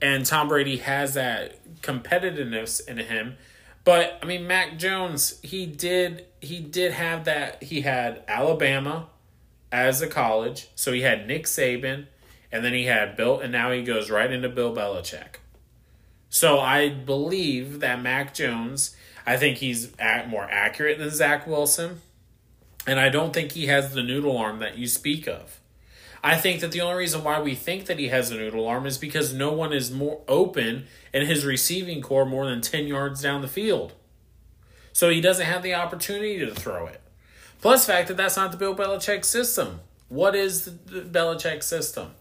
and Tom Brady has that competitiveness in him. But I mean, Mac Jones, he did he did have that. He had Alabama as a college, so he had Nick Saban, and then he had Bill, and now he goes right into Bill Belichick. So I believe that Mac Jones, I think he's at more accurate than Zach Wilson, and I don't think he has the noodle arm that you speak of. I think that the only reason why we think that he has a noodle arm is because no one is more open in his receiving core more than 10 yards down the field. So he doesn't have the opportunity to throw it. Plus, fact that that's not the Bill Belichick system. What is the, Belichick system?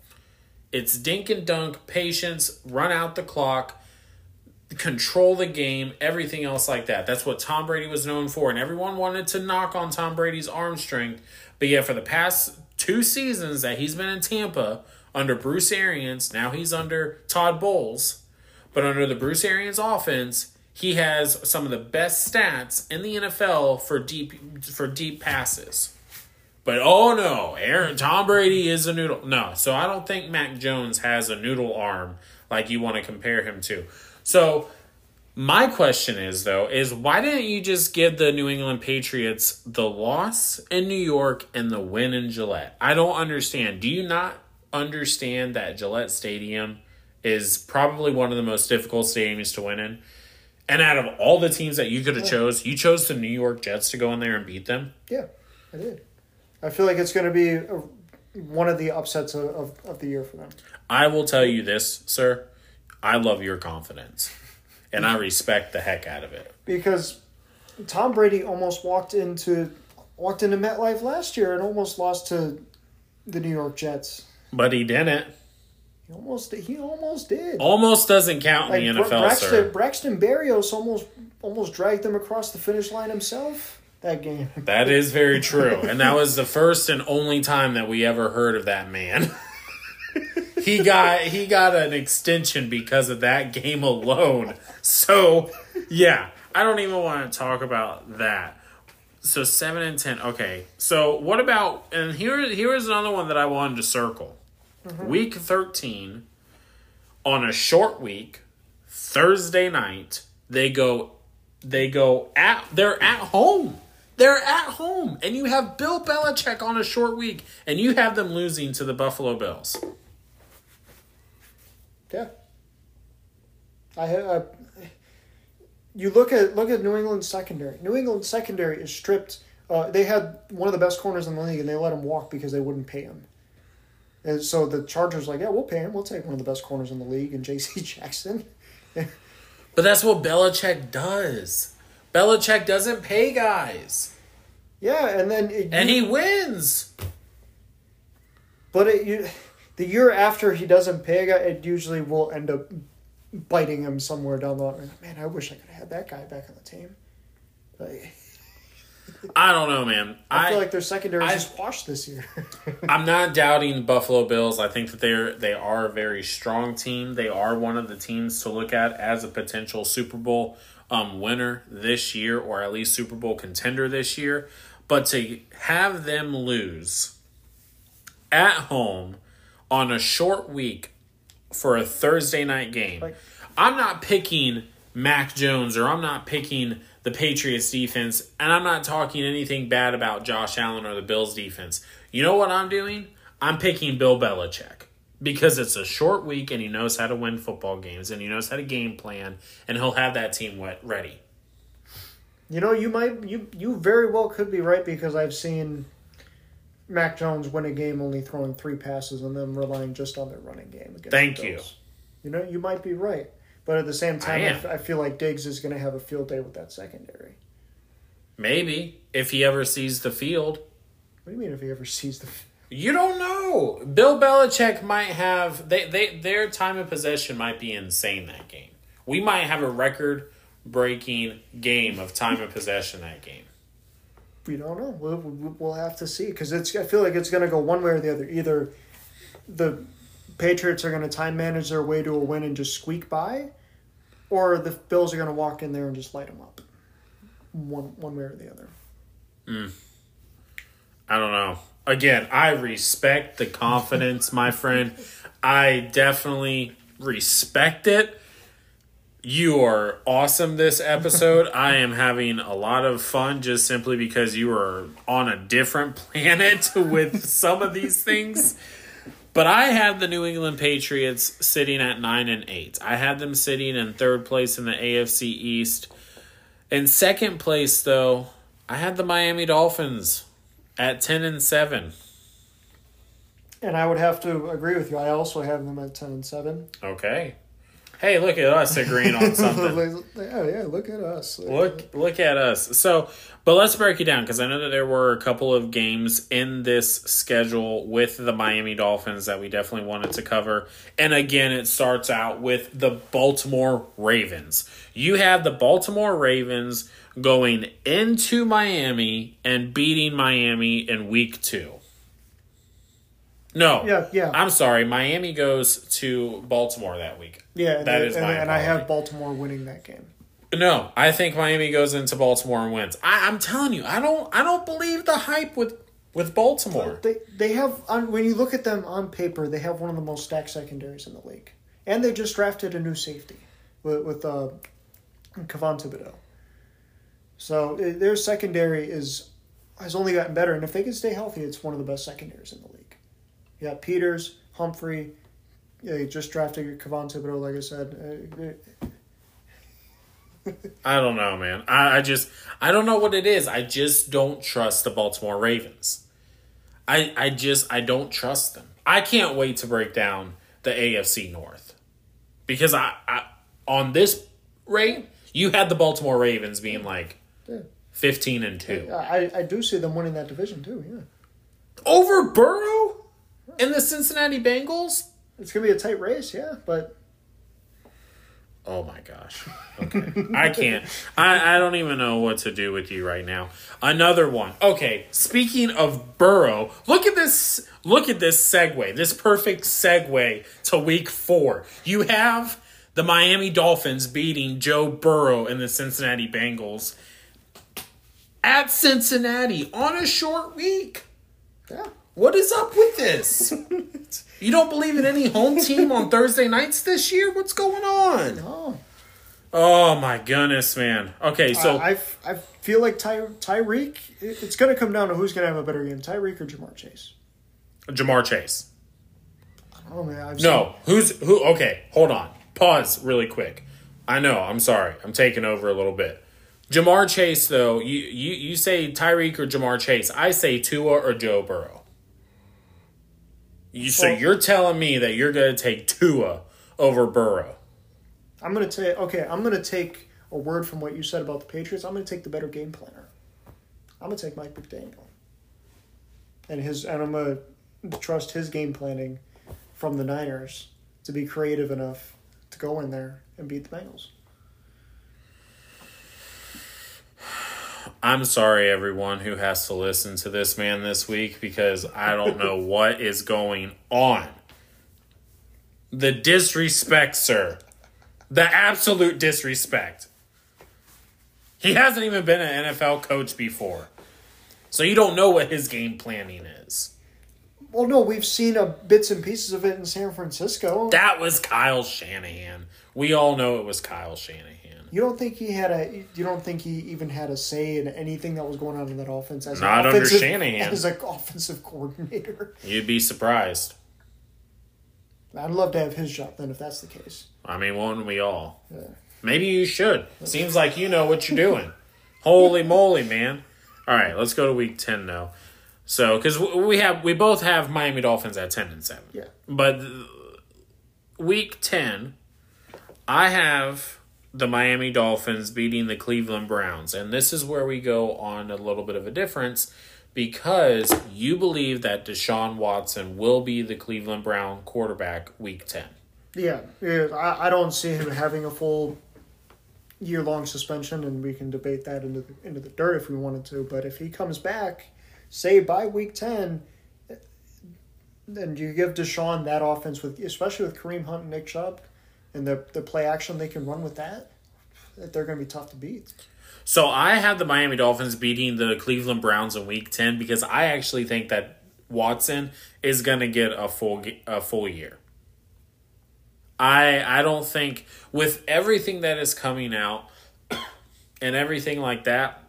It's dink and dunk, patience, run out the clock, control the game, everything else like that. That's what Tom Brady was known for, and everyone wanted to knock on Tom Brady's arm strength. But yeah, for the past two seasons that he's been in Tampa under Bruce Arians, now he's under Todd Bowles, but under the Bruce Arians offense, he has some of the best stats in the NFL for deep for deep passes. But oh no, Aaron Tom Brady is a noodle. No, so I don't think Mac Jones has a noodle arm like you want to compare him to. So my question is though, is why didn't you just give the New England Patriots the loss in New York and the win in Gillette? I don't understand. Do you not understand that Gillette Stadium is probably one of the most difficult stadiums to win in? And out of all the teams that you could have chose, you chose the New York Jets to go in there and beat them. yeah, I did. I feel like it's going to be a, one of the upsets of, of, of the year for them. I will tell you this, sir. I love your confidence. And I respect the heck out of it. because Tom Brady almost walked into walked into MetLife last year and almost lost to the New York Jets. But he didn't. He almost he almost did. Almost doesn't count in the NFL, Braxton, sir. Braxton Berrios almost almost dragged them across the finish line himself that game. That is very true. And that was the first and only time that we ever heard of that man. he got he got an extension because of that game alone. So, yeah, I don't even want to talk about that. So 7 and 10. Okay. So, what about and here here is another one that I wanted to circle. Mm-hmm. Week 13 on a short week, Thursday night, they go they go at they're at home. They're at home, and you have Bill Belichick on a short week, and you have them losing to the Buffalo Bills. Yeah. I uh, you look at look at New England secondary. New England secondary is stripped. Uh, they had one of the best corners in the league, and they let him walk because they wouldn't pay him. And so the Chargers like, yeah, we'll pay him. We'll take one of the best corners in the league, and J.C. Jackson. But that's what Belichick does. Belichick doesn't pay guys, Yeah, and then it, and he wins. But it, you, the year after he doesn't pay a guy, it usually will end up biting him somewhere down the line. Man, I wish I could have had that guy back on the team. Like, I don't know, man. I, I, feel like their secondary I- just washed this year. I'm not doubting the Buffalo Bills. I think that they're they are a very strong team. They are one of the teams to look at as a potential Super Bowl um, winner this year, or at least Super Bowl contender this year. But to have them lose at home on a short week for a Thursday night game, Like- I'm not picking Mac Jones or I'm not picking the Patriots defense, and I'm not talking anything bad about Josh Allen or the Bills defense. You know what I'm doing? I'm picking Bill Belichick because it's a short week and he knows how to win football games and he knows how to game plan and he'll have that team wet ready. you know, you might you you very well could be right because I've seen Mac Jones win a game only throwing three passes and then relying just on their running game. Against Thank you. You know, you might be right, but at the same time, I, am. f- I feel like Diggs is going to have a field day with that secondary. Maybe if he ever sees the field. What do you mean if he ever sees the? field? You don't know. Bill Belichick might have they, they their time of possession might be insane that game. We might have a record breaking game of time of possession that game. We don't know. We'll, we'll have to see because it's. I feel like it's going to go one way or the other. Either the Patriots are going to time manage their way to a win and just squeak by, or the Bills are going to walk in there and just light them up. One one way or the other. Hmm. I don't know. Again, I respect the confidence, my friend. I definitely respect it. You are awesome this episode. I am having a lot of fun just simply because you are on a different planet with some of these things. But I had the New England Patriots sitting at 9 and 8. I had them sitting in third place in the AFC East. In second place though, I had the Miami Dolphins at 10 and 7. And I would have to agree with you. I also have them at ten and seven. Okay. Hey, look at us agreeing on something. yeah, yeah. Look at us. Look look at us. So, but let's break it down because I know that there were a couple of games in this schedule with the Miami Dolphins that we definitely wanted to cover. And again, it starts out with the Baltimore Ravens. You have the Baltimore Ravens going into Miami and beating Miami in week 2. No. Yeah, yeah. I'm sorry. Miami goes to Baltimore that week. Yeah, That and, is and, my and I have. Baltimore winning that game. No, I think Miami goes into Baltimore and wins. I, I'm telling you, I don't. I don't believe the hype with with Baltimore. They they have on when you look at them on paper, they have one of the most stacked secondaries in the league, and they just drafted a new safety with with uh, Kayvon Thibodeaux. So uh, their secondary is has only gotten better, and if they can stay healthy, it's one of the best secondaries in the league. You got Peters, Humphrey. Yeah, you just drafted Kayvon Thibodeaux, like I said. Uh, I don't know, man. I, I just I don't know what it is. I just don't trust the Baltimore Ravens. I I just I don't trust them. I can't wait to break down the AFC North because I, I on this rate you had the Baltimore Ravens being like Yeah. fifteen and two. I I do see them winning that division too. Yeah, over Burrow and the Cincinnati Bengals. it's gonna be a tight race. Yeah, but Oh my gosh. Okay. I can't. I, I don't even know what to do with you right now. Another one. Okay, speaking of Burrow, look at this look at this segue. This perfect segue to week 4. You have the Miami Dolphins beating Joe Burrow and the Cincinnati Bengals at Cincinnati on a short week. yeah. What is up with this? you don't believe in any home team on Thursday nights this year? What's going on? Oh. Oh my goodness, man. Okay, so uh, I, I, I feel like Ty, Tyreek, it's going to come down to who's going to have a better game, Tyreek or Ja'Marr Chase. Ja'Marr Chase. Oh man, I've No, who's who? Okay, hold on. Pause really quick. I know. I'm sorry. I'm taking over a little bit. Ja'Marr Chase, though, you you you say Tyreek or Ja'Marr Chase. I say Tua or Joe Burrow. You so Well- you're telling me that you're going to take Tua over Burrow? I'm going to take okay. I'm going to take a word from what you said about the Patriots. I'm going to take the better game planner. I'm going to take Mike McDaniel, and his and I'm going to trust his game planning from the Niners to be creative enough to go in there and beat the Bengals. I'm sorry, everyone who has to listen to this man this week because I don't know what is going on. The disrespect, sir. The absolute disrespect. He hasn't even been an NFL coach before. So you don't know what his game planning is. Well, no, we've seen uh, bits and pieces of it in San Francisco. That was Kyle Shanahan. We all know it was Kyle Shanahan. You don't think he had a? You don't think he even had a say in anything that was going on in that offense as Not under Shanahan. as an offensive coordinator? You'd be surprised. I'd love to have his job then if that's the case. I mean, won't we all? Yeah. Maybe you should. Seems like you know what you're doing. Holy moly, man. All right, let's go to week 10 now. So because we have we both have Miami Dolphins at ten and seven. Yeah. But uh, week ten, I have the Miami Dolphins beating the Cleveland Browns, and this is where we go on a little bit of a difference because you believe that Deshaun Watson will be the Cleveland Brown quarterback week ten. Yeah, yeah I, I don't see him having a full year long suspension, and we can debate that into the, into the dirt if we wanted to. But if he comes back, say by week ten, then you give Deshaun that offense with, especially with Kareem Hunt and Nick Chubb, and the the play action they can run with that, they're going to be tough to beat. So I have the Miami Dolphins beating the Cleveland Browns in Week Ten because I actually think that Watson is going to get a full a full year. I I don't think with everything that is coming out and everything like that,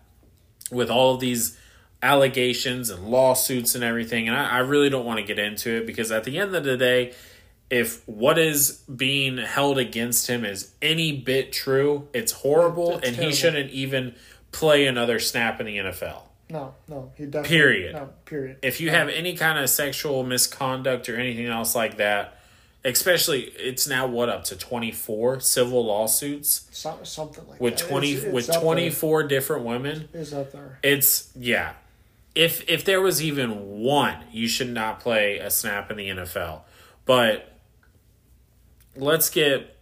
with all of these allegations and lawsuits and everything, and I, I really don't want to get into it because at the end of the day, if what is being held against him is any bit true, it's horrible, and terrible. he shouldn't even play another snap in the NFL. No, no, he definitely. Period. No, period. If you no. have any kind of sexual misconduct or anything else like that, especially it's now what up to 24 civil lawsuits so, something like with that. 20 it's, it's with 24 there. different women is up there it's yeah if if there was even one you should not play a snap in the NFL but let's get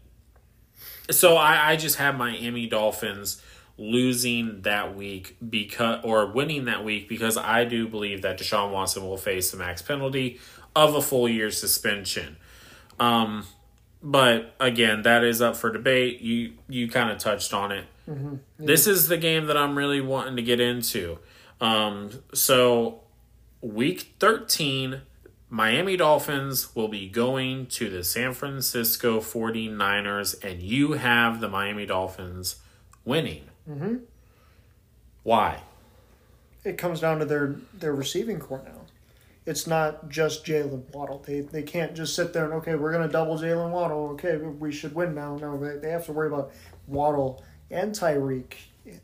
so I I just have Miami Dolphins losing that week because or winning that week because I do believe that Deshaun Watson will face the max penalty of a full year suspension. Um, but again, that is up for debate. You you kind of touched on it. Mm-hmm. Yeah. This is the game that I'm really wanting to get into. Um, so week 13, Miami Dolphins will be going to the San Francisco 49ers, and you have the Miami Dolphins winning. Mm-hmm. Why? It comes down to their, their receiving core now it's not just Jalen Waddle. They they can't just sit there and okay, we're gonna double Jalen Waddle. Okay, we should win now. No, they, they have to worry about Waddle and Tyreek.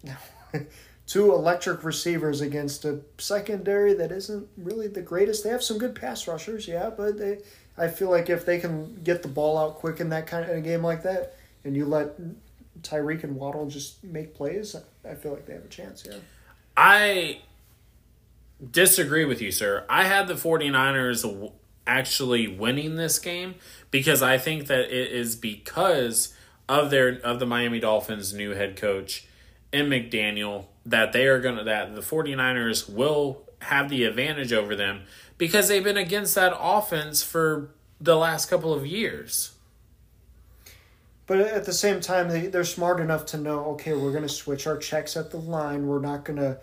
Two electric receivers against a secondary that isn't really the greatest. They have some good pass rushers, yeah, but they. I feel like if they can get the ball out quick in that kind of in a game like that, and you let Tyreek and Waddle just make plays, I feel like they have a chance. Yeah. I disagree with you, sir. I had the 49ers actually winning this game because I think that it is because of their of the Miami Dolphins new head coach and McDaniel that they are going to that the 49ers will have the advantage over them because they've been against that offense for the last couple of years. But at the same time, they, they're smart enough to know okay, we're going to switch our checks at the line. We're not going to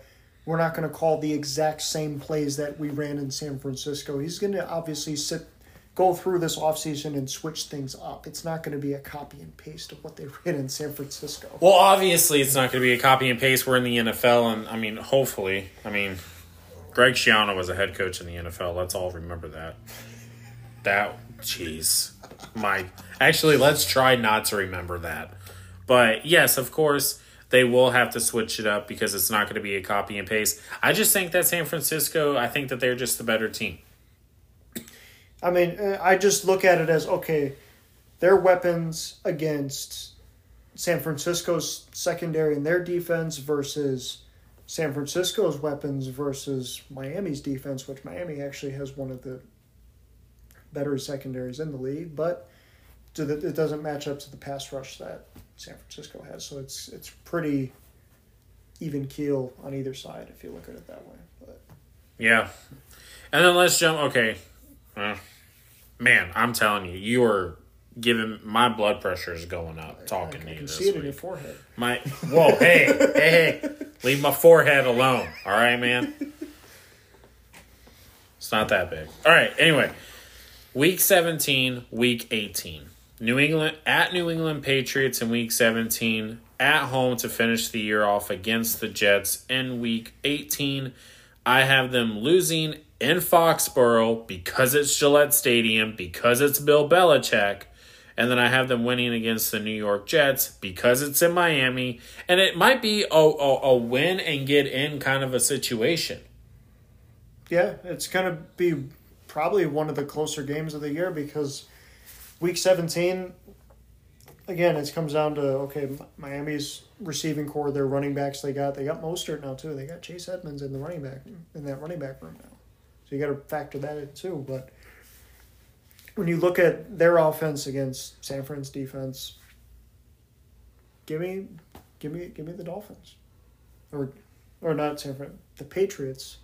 we're not going to call the exact same plays that we ran in San Francisco. He's going to obviously sit go through this offseason and switch things up. It's not going to be a copy and paste of what they ran in San Francisco. Well, obviously it's not going to be a copy and paste. We're in the NFL and I mean, hopefully, I mean, Greg Schiano was a head coach in the NFL. Let's all remember that. That jeez. My actually let's try not to remember that. But yes, of course, they will have to switch it up because it's not going to be a copy and paste. I just think that San Francisco, I think that they're just the better team. I mean, uh, I just look at it as okay, their weapons against San Francisco's secondary and their defense versus San Francisco's weapons versus Miami's defense, which Miami actually has one of the better secondaries in the league, but it doesn't match up to the pass rush that San Francisco has. So it's it's pretty even keel on either side if you look at it that way. But yeah, and then let's jump. Okay, man, I'm telling you, you are giving my blood pressure is going up. Talking I, I to you, can see it week. in your forehead. My whoa, hey, hey, hey, leave my forehead alone. All right, man. It's not that big. All right. Anyway, week 17, week 18. New England at New England Patriots in week 17, at home to finish the year off against the Jets in week 18. I have them losing in Foxborough because it's Gillette Stadium, because it's Bill Belichick. And then I have them winning against the New York Jets because it's in Miami. And it might be a, a, a win and get in kind of a situation. Yeah, it's going to be probably one of the closer games of the year because week 17 again it comes down to okay miami's receiving core their running backs they got they got mostert now too they got chase edmonds in the running back in that running back room now so you got to factor that in too but when you look at their offense against san fran's defense give me give me give me the dolphins or or not san fran the patriots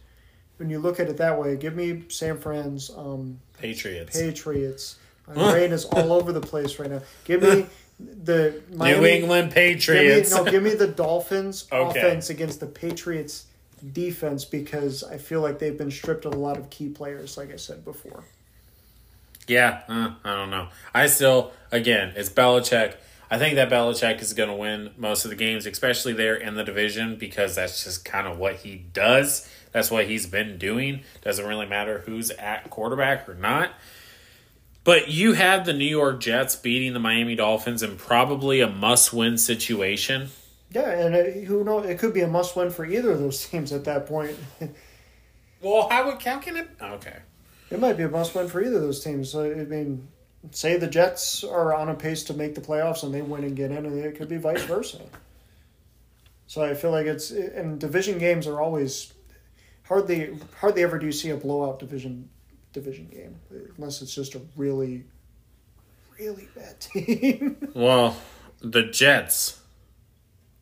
when you look at it that way, give me San Fran's um, Patriots. Patriots. My brain is all over the place right now. Give me the Miami, New England Patriots. Give me, no, give me the Dolphins okay. offense against the Patriots defense because I feel like they've been stripped of a lot of key players, like I said before. Yeah, uh, I don't know. I still, again, it's Belichick. I think that Belichick is going to win most of the games, especially there in the division, because that's just kind of what he does. That's what he's been doing. Doesn't really matter who's at quarterback or not. But you have the New York Jets beating the Miami Dolphins in probably a must-win situation. Yeah, and it, who knows? It could be a must-win for either of those teams at that point. well, how would how can it? Okay, it might be a must-win for either of those teams. So, I mean, say the Jets are on a pace to make the playoffs and they win and get in, and it could be vice versa. So I feel like it's and division games are always hardly hardly ever do you see a blowout division division game unless it's just a really really bad team. well, the Jets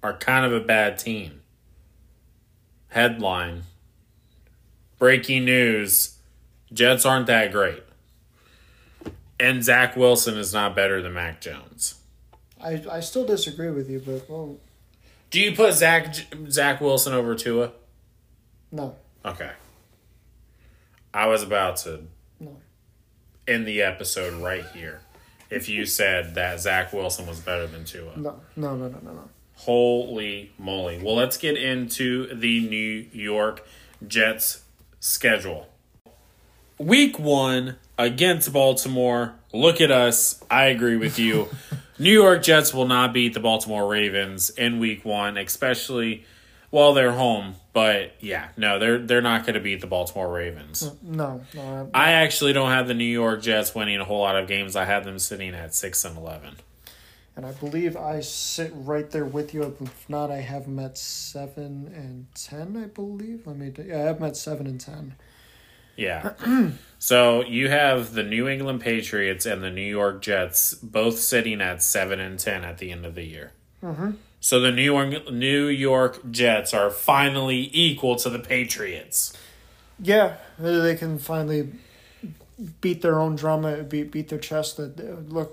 are kind of a bad team. Headline Breaking news Jets aren't that great. And Zach Wilson is not better than Mac Jones. I, I still disagree with you, but well. Do you put Zach Zach Wilson over Tua? No. Okay. I was about to no. end the episode right here if you said that Zach Wilson was better than Tua. No, no, no, no, no, no. Holy moly. Well, let's get into the New York Jets schedule. Week one against Baltimore. Look at us. I agree with you. New York Jets will not beat the Baltimore Ravens in week one, especially while they're home. But yeah, no, they're they're not going to beat the Baltimore Ravens. Mm, no, no. I actually don't have the New York Jets winning a whole lot of games. I had them sitting at six and eleven. And I believe I sit right there with you. If not, I have them at seven and ten. I believe. Let me. Yeah, I have them at seven and ten. Yeah. so you have the New England Patriots and the New York Jets both sitting at seven and ten at the end of the year. Mm-hmm. So the New York New York Jets are finally equal to the Patriots. Yeah, they can finally beat their own drum, beat beat their chest. That uh,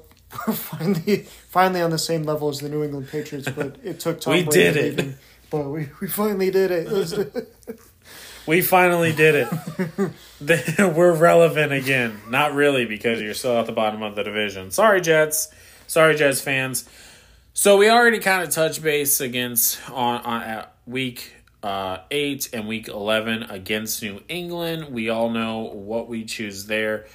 look, finally finally on the same level as the New England Patriots. But it took time. we Brady did it. Leaving, but we, we finally did it. we finally did it. We're relevant again. Not really because you're still at the bottom of the division. Sorry, Jets. Sorry, Jets fans. So we already kind of touched base against on, on at week uh, eight and week eleven against New England. We all know what we choose there.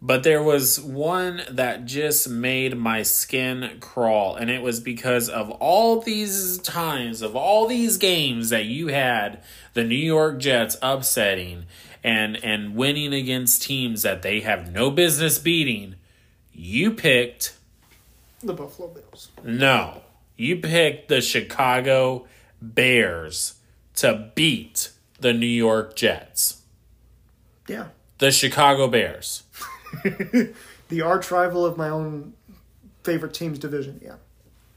But there was one that just made my skin crawl, and it was because of all these times, of all these games that you had the New York Jets upsetting and and winning against teams that they have no business beating. You picked the Buffalo Bills. No. You picked the Chicago Bears to beat the New York Jets. Yeah. The Chicago Bears. the arch rival of my own favorite team's division, yeah.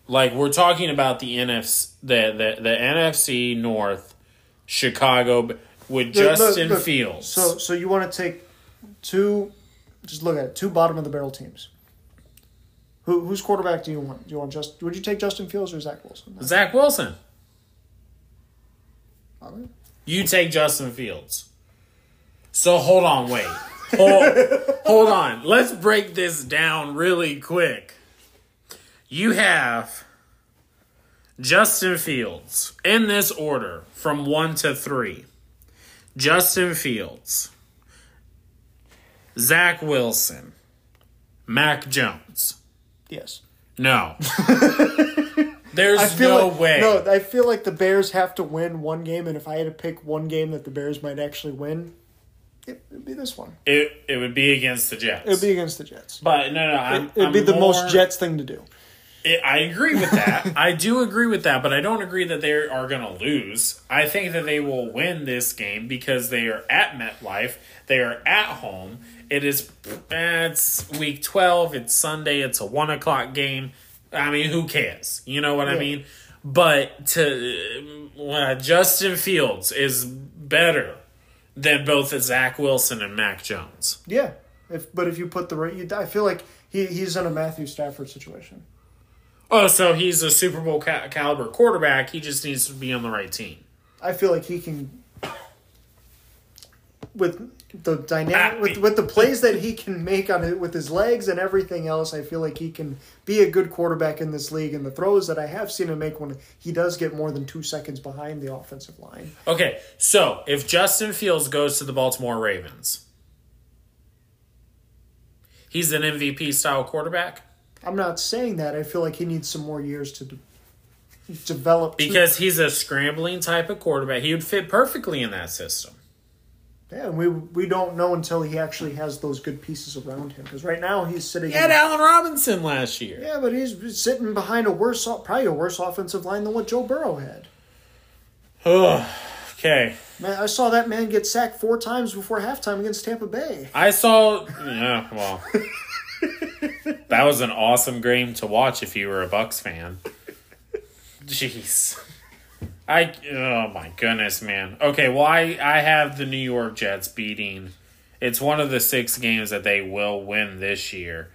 Like we're talking about the NFC the the, the NFC North Chicago with Justin look, look, Fields. So so you want to take two just look at it, two bottom of the barrel teams. Who whose quarterback do you want? Do you want just? Would you take Justin Fields or Zach Wilson? Zach Wilson. You take Justin Fields. So hold on, wait. Hold, hold on. Let's break this down really quick. You have Justin Fields in this order from one to three. Justin Fields, Zach Wilson, Mac Jones. Yes. No. There's no like, way. No, I feel like the Bears have to win one game, and if I had to pick one game that the Bears might actually win, It would be this one. It it would be against the Jets. It would be against the Jets. but no, no, I'm, It would be the more- most Jets thing to do. It, I agree with that. I do agree with that, but I don't agree that they are going to lose. I think that they will win this game because they are at MetLife. They are at home. It is. It's week twelve. It's Sunday. It's a one o'clock game. I mean, who cares? You know what I mean? But to uh, Justin Fields is better than both Zach Wilson and Mac Jones. Yeah. If but if you put the right, you, I feel like he he's in a Matthew Stafford situation. Oh, so he's a Super Bowl ca- caliber quarterback. He just needs to be on the right team. I feel like he can with the dynamic with with the plays that he can make on it with his legs and everything else. I feel like he can be a good quarterback in this league. And the throws that I have seen him make when he does get more than two seconds behind the offensive line. Okay, so if Justin Fields goes to the Baltimore Ravens, he's an MVP style quarterback I'm not saying that. I feel like he needs some more years to de- develop. because he's a scrambling type of quarterback. He would fit perfectly in that system. Yeah, and we we don't know until he actually has those good pieces around him. Because right now he's sitting. He had Allen Robinson last year. yeah, but he's sitting behind a worse, probably a worse offensive line than what Joe Burrow had. Ugh, okay, Man, I saw that man get sacked four times before halftime against Tampa Bay. I saw. Yeah, well, that was an awesome game to watch if you were a Bucs fan. Jeez. I oh my goodness, man. Okay, well I I have the New York Jets beating. It's one of the six games that they will win this year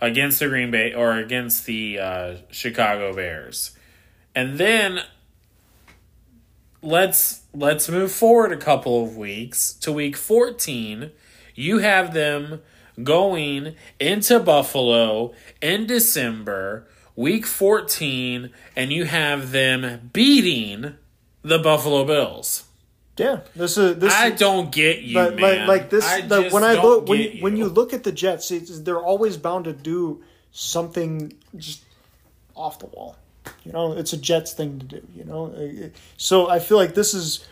against the Green Bay or against the uh, Chicago Bears, and then let's let's move forward a couple of weeks to week fourteen. You have them going into Buffalo in December, week 14, and you have them beating the Buffalo Bills. Yeah, this is this. I don't get you, but man. like like this. I when I look when get when you look at the Jets, it's, they're always bound to do something just off the wall. You know, it's a Jets thing to do. You know, so I feel like this is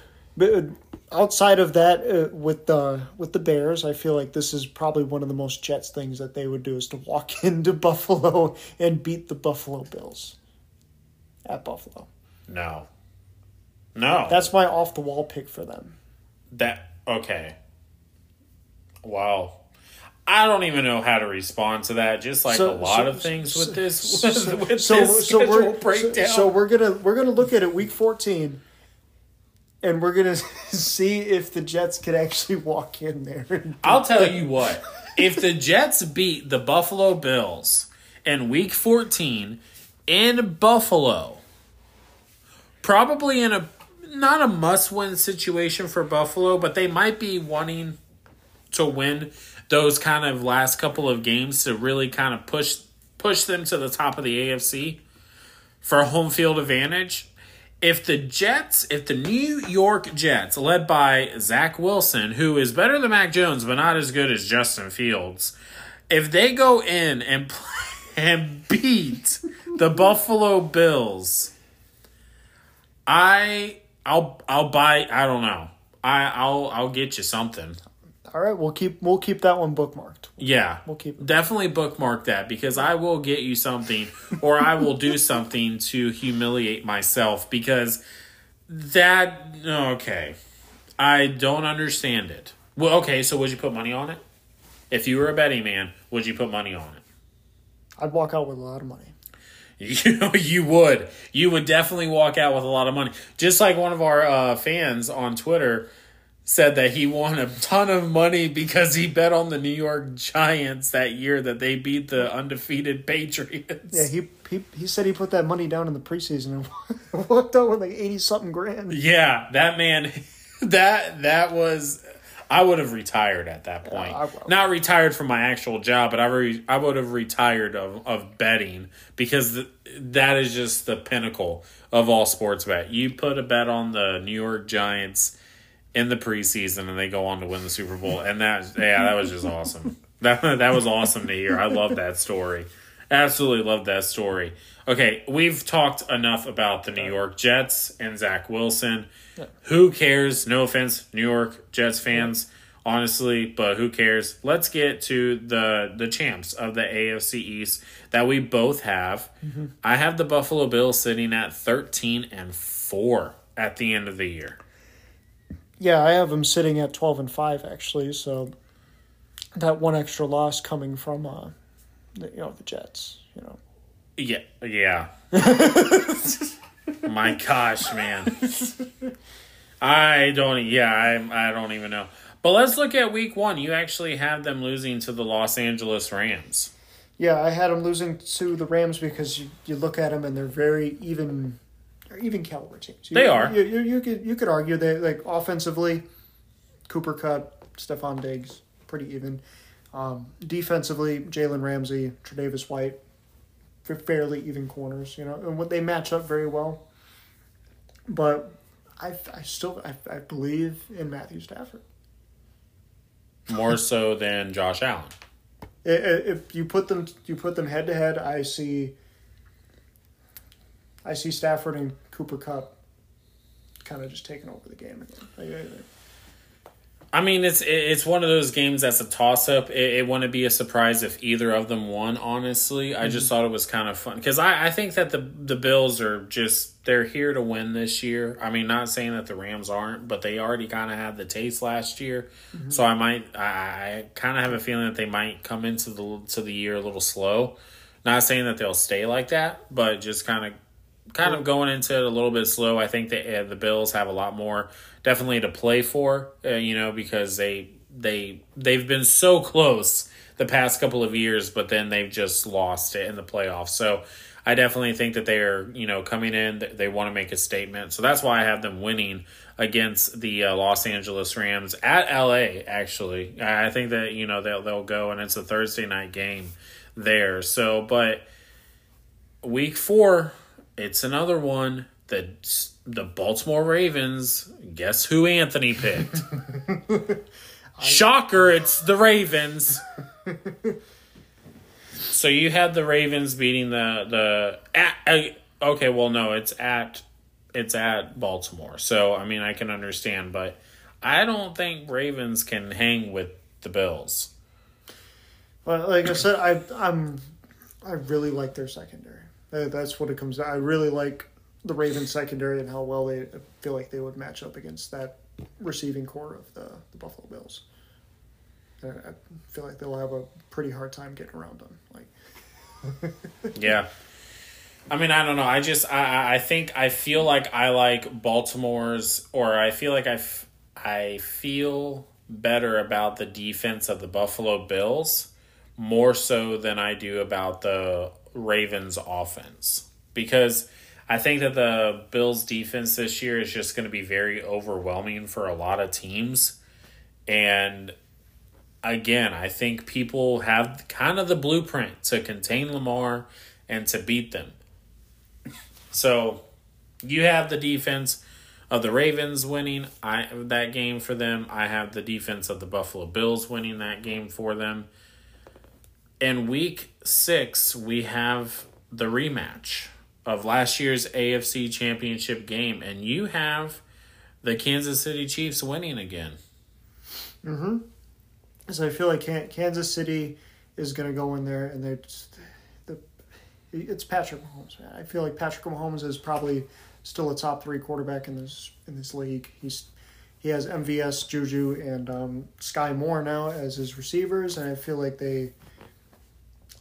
outside of that uh, with the with the Bears. I feel like this is probably one of the most Jets things that they would do is to walk into Buffalo and beat the Buffalo Bills at Buffalo. no, no, That's my off the wall pick for them. that okay. Wow. I don't even know how to respond to that. Just like So- a lot so- of things with so- this, so- with, with so, this so schedule we're breakdown. So, so we're gonna we're gonna look at it week fourteen, and we're gonna see if the Jets could actually walk in there. I'll tell you what. If the Jets beat the Buffalo Bills in week 14 in Buffalo, probably in a not a must-win situation for Buffalo, but they might be wanting to win those kind of last couple of games to really kind of push push them to the top of the AFC for home field advantage. If the Jets, if the New York Jets, led by Zach Wilson, who is better than Mac Jones but not as good as Justin Fields, if they go in and play, and beat the Buffalo Bills, I I'll I'll buy I don't know. I I'll I'll get you something. All right, we'll keep we'll keep that one bookmarked. Yeah. We'll keep it. Definitely bookmark that because I will get you something or I will do something to humiliate myself because that okay. I don't understand it. Well, okay, so would you put money on it? If you were a betting man, would you put money on it? I'd walk out with a lot of money. You know, you would. You would definitely walk out with a lot of money. Just like one of our uh, fans on Twitter said that he won a ton of money because he bet on the New York Giants that year that they beat the undefeated Patriots. Yeah, he he he said he put that money down in the preseason and walked out with like eighty something grand. Yeah, that man, that that was. I would have retired at that point. Will. Not retired from my actual job, but I re, I would have retired of, of betting because th- that is just the pinnacle of all sports bet. You put a bet on the New York Giants in the preseason and they go on to win the Super Bowl, and that yeah, that was just awesome. That that was awesome to hear. I love that story. Absolutely love that story. Okay, we've talked enough about the New York Jets and Zach Wilson. Who cares? No offense, New York Jets fans. honestly, but who cares? Let's get to the the champs of the AFC East that we both have. Mm-hmm. I have the Buffalo Bills sitting at 13 and 4 at the end of the year. Yeah, I have them sitting at twelve and five actually. So that one extra loss coming from uh, the, you know the Jets. You know, Yeah, yeah. My gosh, man. I don't. Yeah, I. I don't even know. But let's look at Week One. You actually have them losing to the Los Angeles Rams. yeah, I had them losing to the Rams because you, you look at them and they're very even, even caliber teams. You- They are. You, you, you could you could argue they like offensively, Cooper Kupp, Stefon Diggs, pretty even. Um, defensively, Jalen Ramsey, Tre'Davious White, fa- fairly even corners. You know, and what they match up very well. But I I still I, I believe in Matthew Stafford. More so than Josh Allen. If you put them you put them head to head, I see. I see Stafford and Cooper Kupp, kind of just taking over the game again. I- mean, it's it's one of those games that's a toss up. It, it wouldn't be a surprise if either of them won. Honestly, I just mhm. thought it was kind of fun because I, I think that the the Bills are just they're here to win this year. I mean, not saying that the Rams aren't, but they already kind of had the taste last year. Mm-hmm. So I might I, I kind of have a feeling that they might come into the to the year a little slow. Not saying that they'll stay like that, but just kind of kind of going into it a little bit slow. I think that uh, the Bills have a lot more definitely to play for, uh, you know, because they they they've been so close the past couple of years, but then they've just lost it in the playoffs. So I definitely think that they are, you know, coming in. They want to make a statement, so that's why I have them winning against the uh, Los Angeles Rams at LA. Actually, I think that you know they'll they'll go, and it's a Thursday night game there. So, but week four, it's another one. that the Baltimore Ravens. Guess who Anthony picked? Shocker! It's the Ravens. so you had the Ravens beating the the at, uh, okay. Well, no, it's at it's at Baltimore. So I mean, I can understand, but I don't think Ravens can hang with the Bills. But like I said, I I'm I really like their secondary. Uh, That's what it comes down. I really like the Ravens secondary and how well they feel like they would match up against that receiving core of the, the Buffalo Bills. I I feel like they'll have a pretty hard time getting around them. Like Yeah. I mean, I don't know. I just, I, I- I think, I feel like I like Baltimore's, or I feel like I, f- I feel better about the defense of the Buffalo Bills more so than I do about the Ravens offense. Because I think that the Bills defense this year is just going to be very overwhelming for a lot of teams. And again, I think people have kind of the blueprint to contain Lamar and to beat them. So you have the defense of the Ravens winning I that game for them. I have the defense of the Buffalo Bills winning that game for them. In week six, we have the rematch of last year's AFC championship game, and you have the Kansas City Chiefs winning again. Mm-hmm. So I feel like Kan- Kansas City is going to go in there and they're just, the it's Patrick Mahomes. Man. I feel like Patrick Mahomes is probably still a top three quarterback in this in this league. He's he has MVS, Juju, and um, Skyy Moore now as his receivers, and I feel like they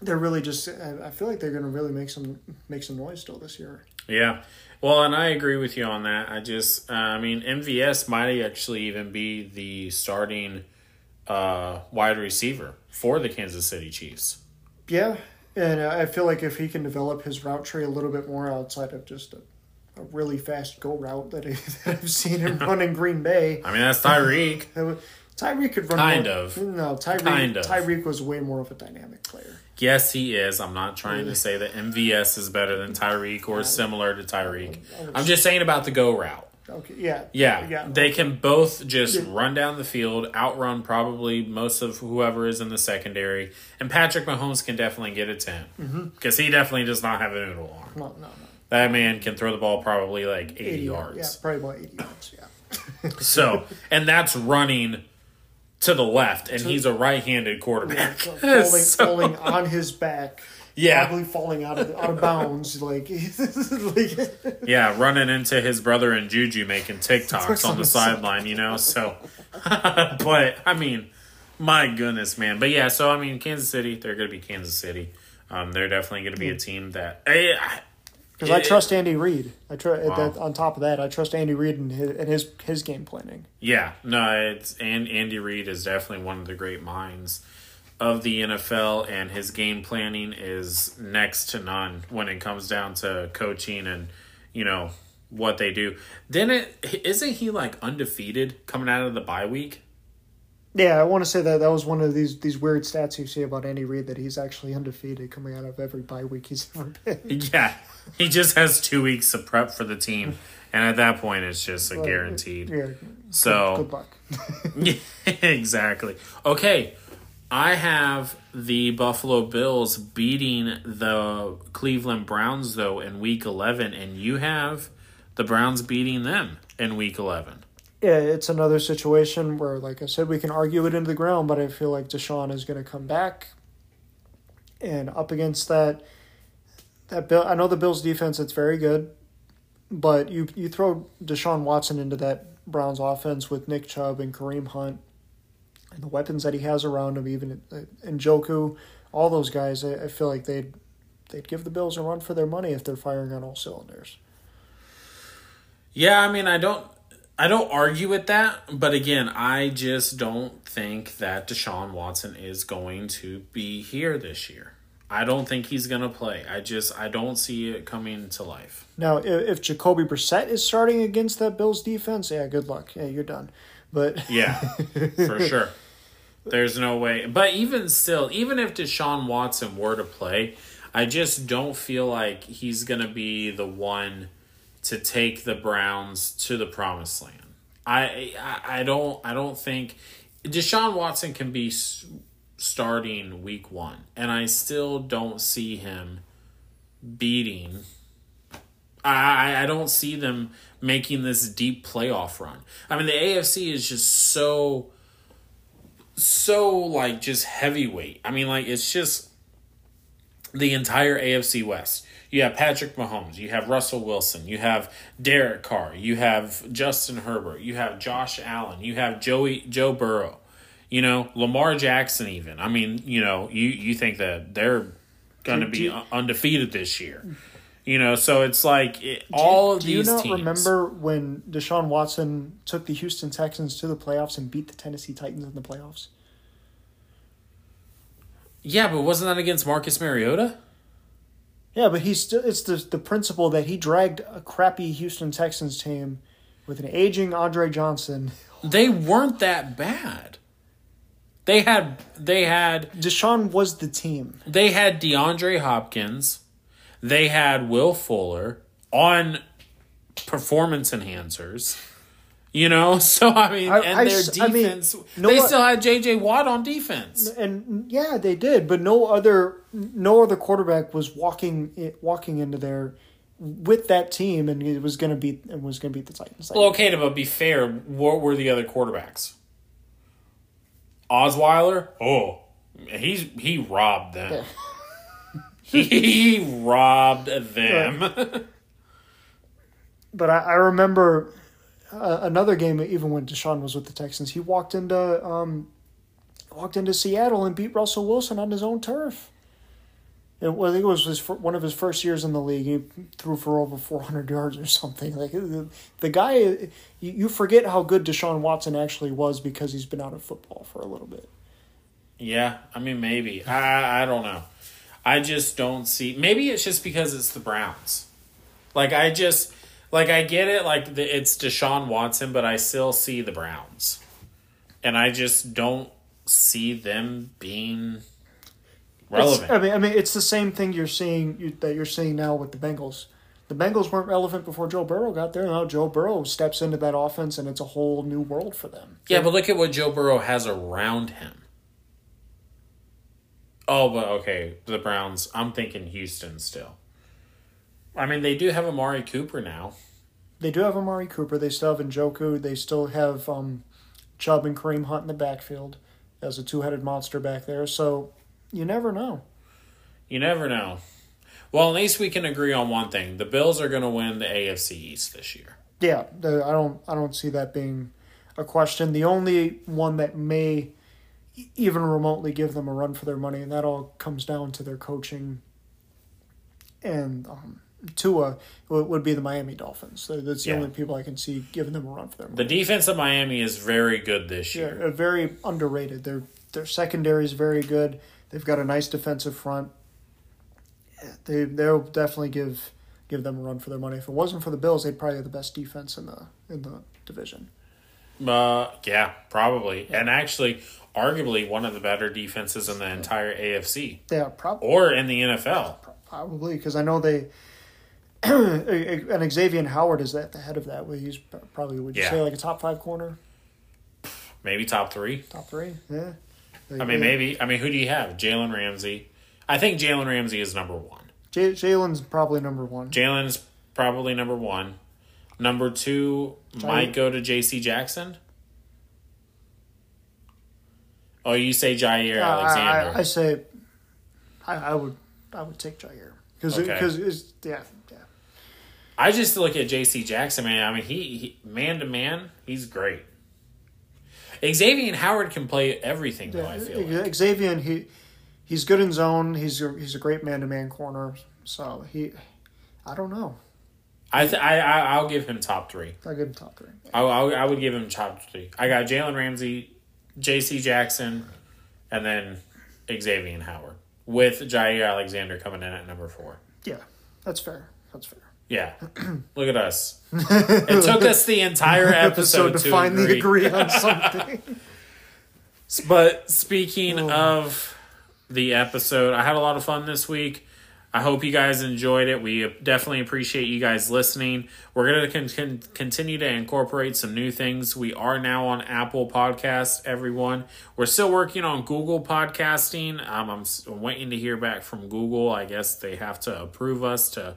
they're really just. I feel like they're going to really make some make some noise still this year. Yeah. Well, and I agree with you on that. I just, uh, I mean, MVS might actually even be the starting uh, wide receiver for the Kansas City Chiefs. Yeah, and I feel like if he can develop his route tree a little bit more outside of just a, a really fast go route that, I, that I've seen him run in Green Bay, I mean, that's Tyreek. Tyreek could run Kind more- of. No, Tyreek. Kind of. Tyreek was way more of a dynamic player. yes, he is. I'm not trying to say that MVS is better than Tyreek or similar to Tyreek. I'm just saying about the go route. Okay, yeah, Yeah, yeah. they can both just run down the field, outrun probably most of whoever is in the secondary, and Patrick Mahomes can definitely get to him mm-hmm. because he definitely does not have a noodle arm. no, no, no. That man can throw the ball probably like 80, Yeah, yards. Yeah, probably about eighty yards. Yeah. So, and that's running to the left, and he's a right-handed quarterback. falling, So- falling on his back. Yeah. Probably falling out of out of bounds. Like, like Yeah, running into his brother and Juju making TikToks on the sideline, you know. So, but I mean, my goodness, man. But yeah, so I mean, Kansas City, they're going to be Kansas City. Um, they're definitely going to be a team that. eh, I, Because I trust Andy Reid. I tr- Wow. that, on top of that, I trust Andy Reid and his, and his his game planning. Yeah, no, it's and Andy Reid is definitely one of the great minds of the NFL, and his game planning is next to none when it comes down to coaching and you know what they do. Then it isn't he like undefeated coming out of the bye week? Yeah, I want to say that that was one of these these weird stats you see about Andy Reid that he's actually undefeated coming out of every bye week he's ever been. Yeah, he just has two weeks of prep for the team, and at that point, it's just a guaranteed. Yeah. So Good luck. Yeah, exactly. Okay, I have the Buffalo Bills beating the Cleveland Browns though in Week Eleven, and you have the Browns beating them in Week Eleven. Yeah, it's another situation where, like I said, we can argue it into the ground, but I feel like Deshaun is going to come back, and up against that, that Bill. I know the Bills' defense; it's very good, but you you throw Deshaun Watson into that Browns offense with Nick Chubb and Kareem Hunt, and the weapons that he has around him, even uh, Njoku, all those guys. I, I feel like they'd they'd give the Bills a run for their money if they're firing on all cylinders. Yeah, I mean, I don't, I don't argue with that, but again, I just don't think that Deshaun Watson is going to be here this year. I don't think he's going to play. I just, I don't see it coming to life. Now, if, if Jacoby Brissett is starting against that Bills defense, yeah, good luck. Yeah, you're done. But Yeah, for sure. There's no way. But even still, even if Deshaun Watson were to play, I just don't feel like he's going to be the one to take the Browns to the promised land. I I, I don't I don't think Deshaun Watson can be starting week 1 and I still don't see him beating I I don't see them making this deep playoff run. I mean, the AFC is just so so like just heavyweight. I mean, like it's just the entire AFC West. You have Patrick Mahomes, you have Russell Wilson, you have Derek Carr, you have Justin Herbert, you have Josh Allen, you have Joey Joe Burrow. You know, Lamar Jackson even. I mean, you know, you you think that they're going to be do- un- undefeated this year. You know, so it's like it, all of Do you not teams. remember when Deshaun Watson took the Houston Texans to the playoffs and beat the Tennessee Titans in the playoffs? Yeah, but wasn't that against Marcus Mariota? Yeah, but he's still it's the the principle that he dragged a crappy Houston Texans team with an aging Andre Johnson. They weren't that bad. They had they had Deshaun was the team. they had DeAndre Hopkins, they had Will Fuller on performance enhancers. You know, so I mean, I- and I their s- I mean, defense. no they still had J.J. Watt on defense. And yeah, they did, but no other no other quarterback was walking walking into there with that team, and it was going to beat and was going to beat the Titans. Well, okay, but be fair, what were the other quarterbacks? Osweiler, oh, he's he robbed them. he robbed them. But I, I remember uh, another game, even when Deshaun was with the Texans, he walked into um, walked into Seattle and beat Russell Wilson on his own turf. It, well, I think it was his, one of his first years in the league. He threw for over four hundred yards or something. Like the, the guy, you, you forget how good Deshaun Watson actually was because he's been out of football for a little bit. yeah, I mean maybe I I don't know. I just don't see. Maybe it's just because it's the Browns. Like I just like I get it. Like the, it's Deshaun Watson, but I still see the Browns, and I just don't see them being relevant. It's- I mean, I mean, it's the same thing you're seeing you, that you're seeing now with the Bengals. The Bengals weren't relevant before Joe Burrow got there. Now Joe Burrow steps into that offense, and it's a whole new world for them. Yeah, but look at what Joe Burrow has around him. Oh, but okay, the Browns. I'm thinking Houston still. I mean, they do have Amari Cooper now. They do have Amari Cooper. They still have Njoku. They still have um, Chubb and Kareem Hunt in the backfield as a two headed monster back there. So you never know. You never know. Well, at least we can agree on one thing: the Bills are going to win the AFC East this year. Yeah, I don't I don't see that being a question. The only one that may even remotely give them a run for their money, and that all comes down to their coaching and um, Tua would be the Miami Dolphins. That's the yeah. only people I can see giving them a run for their money. The defense of Miami is very good this year. Yeah, very underrated. Their their secondary is very good. They've got a nice defensive front. They they'll definitely give give them a run for their money. If it wasn't for the Bills, they'd probably have the best defense in the in the division. Uh, yeah, probably, yeah. and actually, arguably one of the better defenses in the entire AFC. Yeah, probably, or in the NFL. Probably because I know they. And Xavien Howard is at the head of that. He's probably would you yeah. say like a top five corner? Maybe top three. Top three, yeah. I mean, maybe. I mean, who do you have? Jalen Ramsey. I think Jalen Ramsey is number one. J- Jalen's probably number one. Jalen's probably number one. Number two might go to J.C. Jackson. Oh, you say Jaire uh, Alexander? I, I, say, I, I would, I would take Jaire because because okay. yeah yeah. I just look at J.C. Jackson, man. I mean, he man to man, he's great. Xavien Howard can play everything, though. I feel like. Xavier, he he's good in zone. He's a, he's a great man to man corner. So he, I don't know. I th- I I will give him top three. I'll give him top three. I, I I would give him top three. I got Jalen Ramsey, J.C. Jackson, and then Xavien Howard with Jaire Alexander coming in at number four. Yeah, that's fair. That's fair. Yeah, look at us. it took us the entire episode, to, to, finally agree. agree on something. but speaking oh. of the episode, I had a lot of fun this week. I hope you guys enjoyed it. We definitely appreciate you guys listening. We're going to con- continue to incorporate some new things. We are now on Apple Podcasts, everyone. We're still working on Google Podcasting. Um, I'm waiting to hear back from Google. I guess they have to approve us to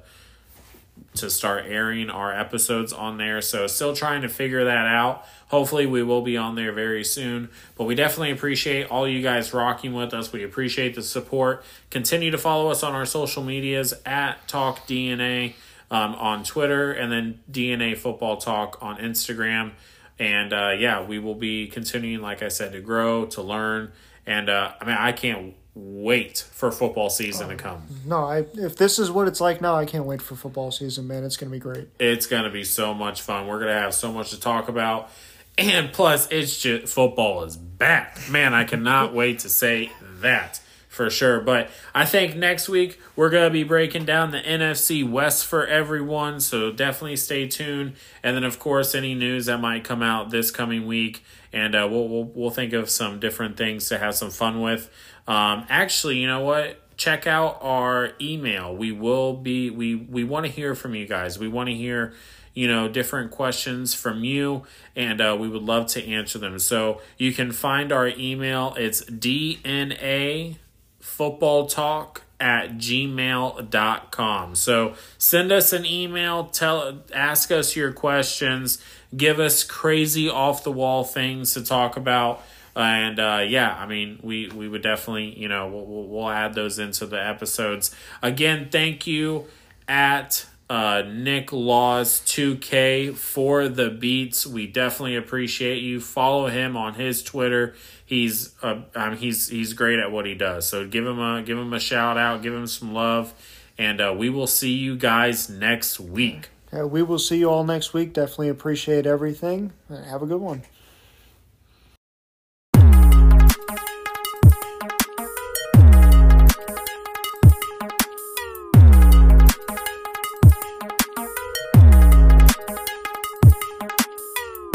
to start airing our episodes on there. So still trying to figure that out. Hopefully we will be on there very soon. But we definitely appreciate all you guys rocking with us. We appreciate the support. Continue to follow us on our social medias at Talk DNA um, on Twitter and then DNA Football Talk on Instagram. And uh, yeah, we will be continuing, like I said, to grow, to learn. And uh, I mean, I can't wait for football season to come. No, I if this is what it's like now, I can't wait for football season, man. It's going to be great. It's going to be so much fun. We're going to have so much to talk about. And plus, it's just football is back. Man, I cannot wait to say that for sure. But I think next week we're going to be breaking down the NFC West for everyone. So definitely stay tuned. And then, of course, any news that might come out this coming week. And uh, we'll, we'll, we'll think of some different things to have some fun with. Um, actually, you know what? Check out our email. We will be we we want to hear from you guys. We want to hear you know different questions from you and uh, we would love to answer them so you can find our email it's dna football talk at gmail.com so send us an email tell ask us your questions give us crazy off the wall things to talk about and uh, yeah, I mean, we we would definitely, you know, we'll, we'll add those into the episodes. Again, thank you at uh, Nick Laws 2K for the beats. We definitely appreciate you. Follow him on his Twitter. He's uh, um, he's he's great at what he does. So give him a give him a shout out. Give him some love, and uh, we will see you guys next week. Yeah, we will see you all next week. Definitely appreciate everything. Have a good one.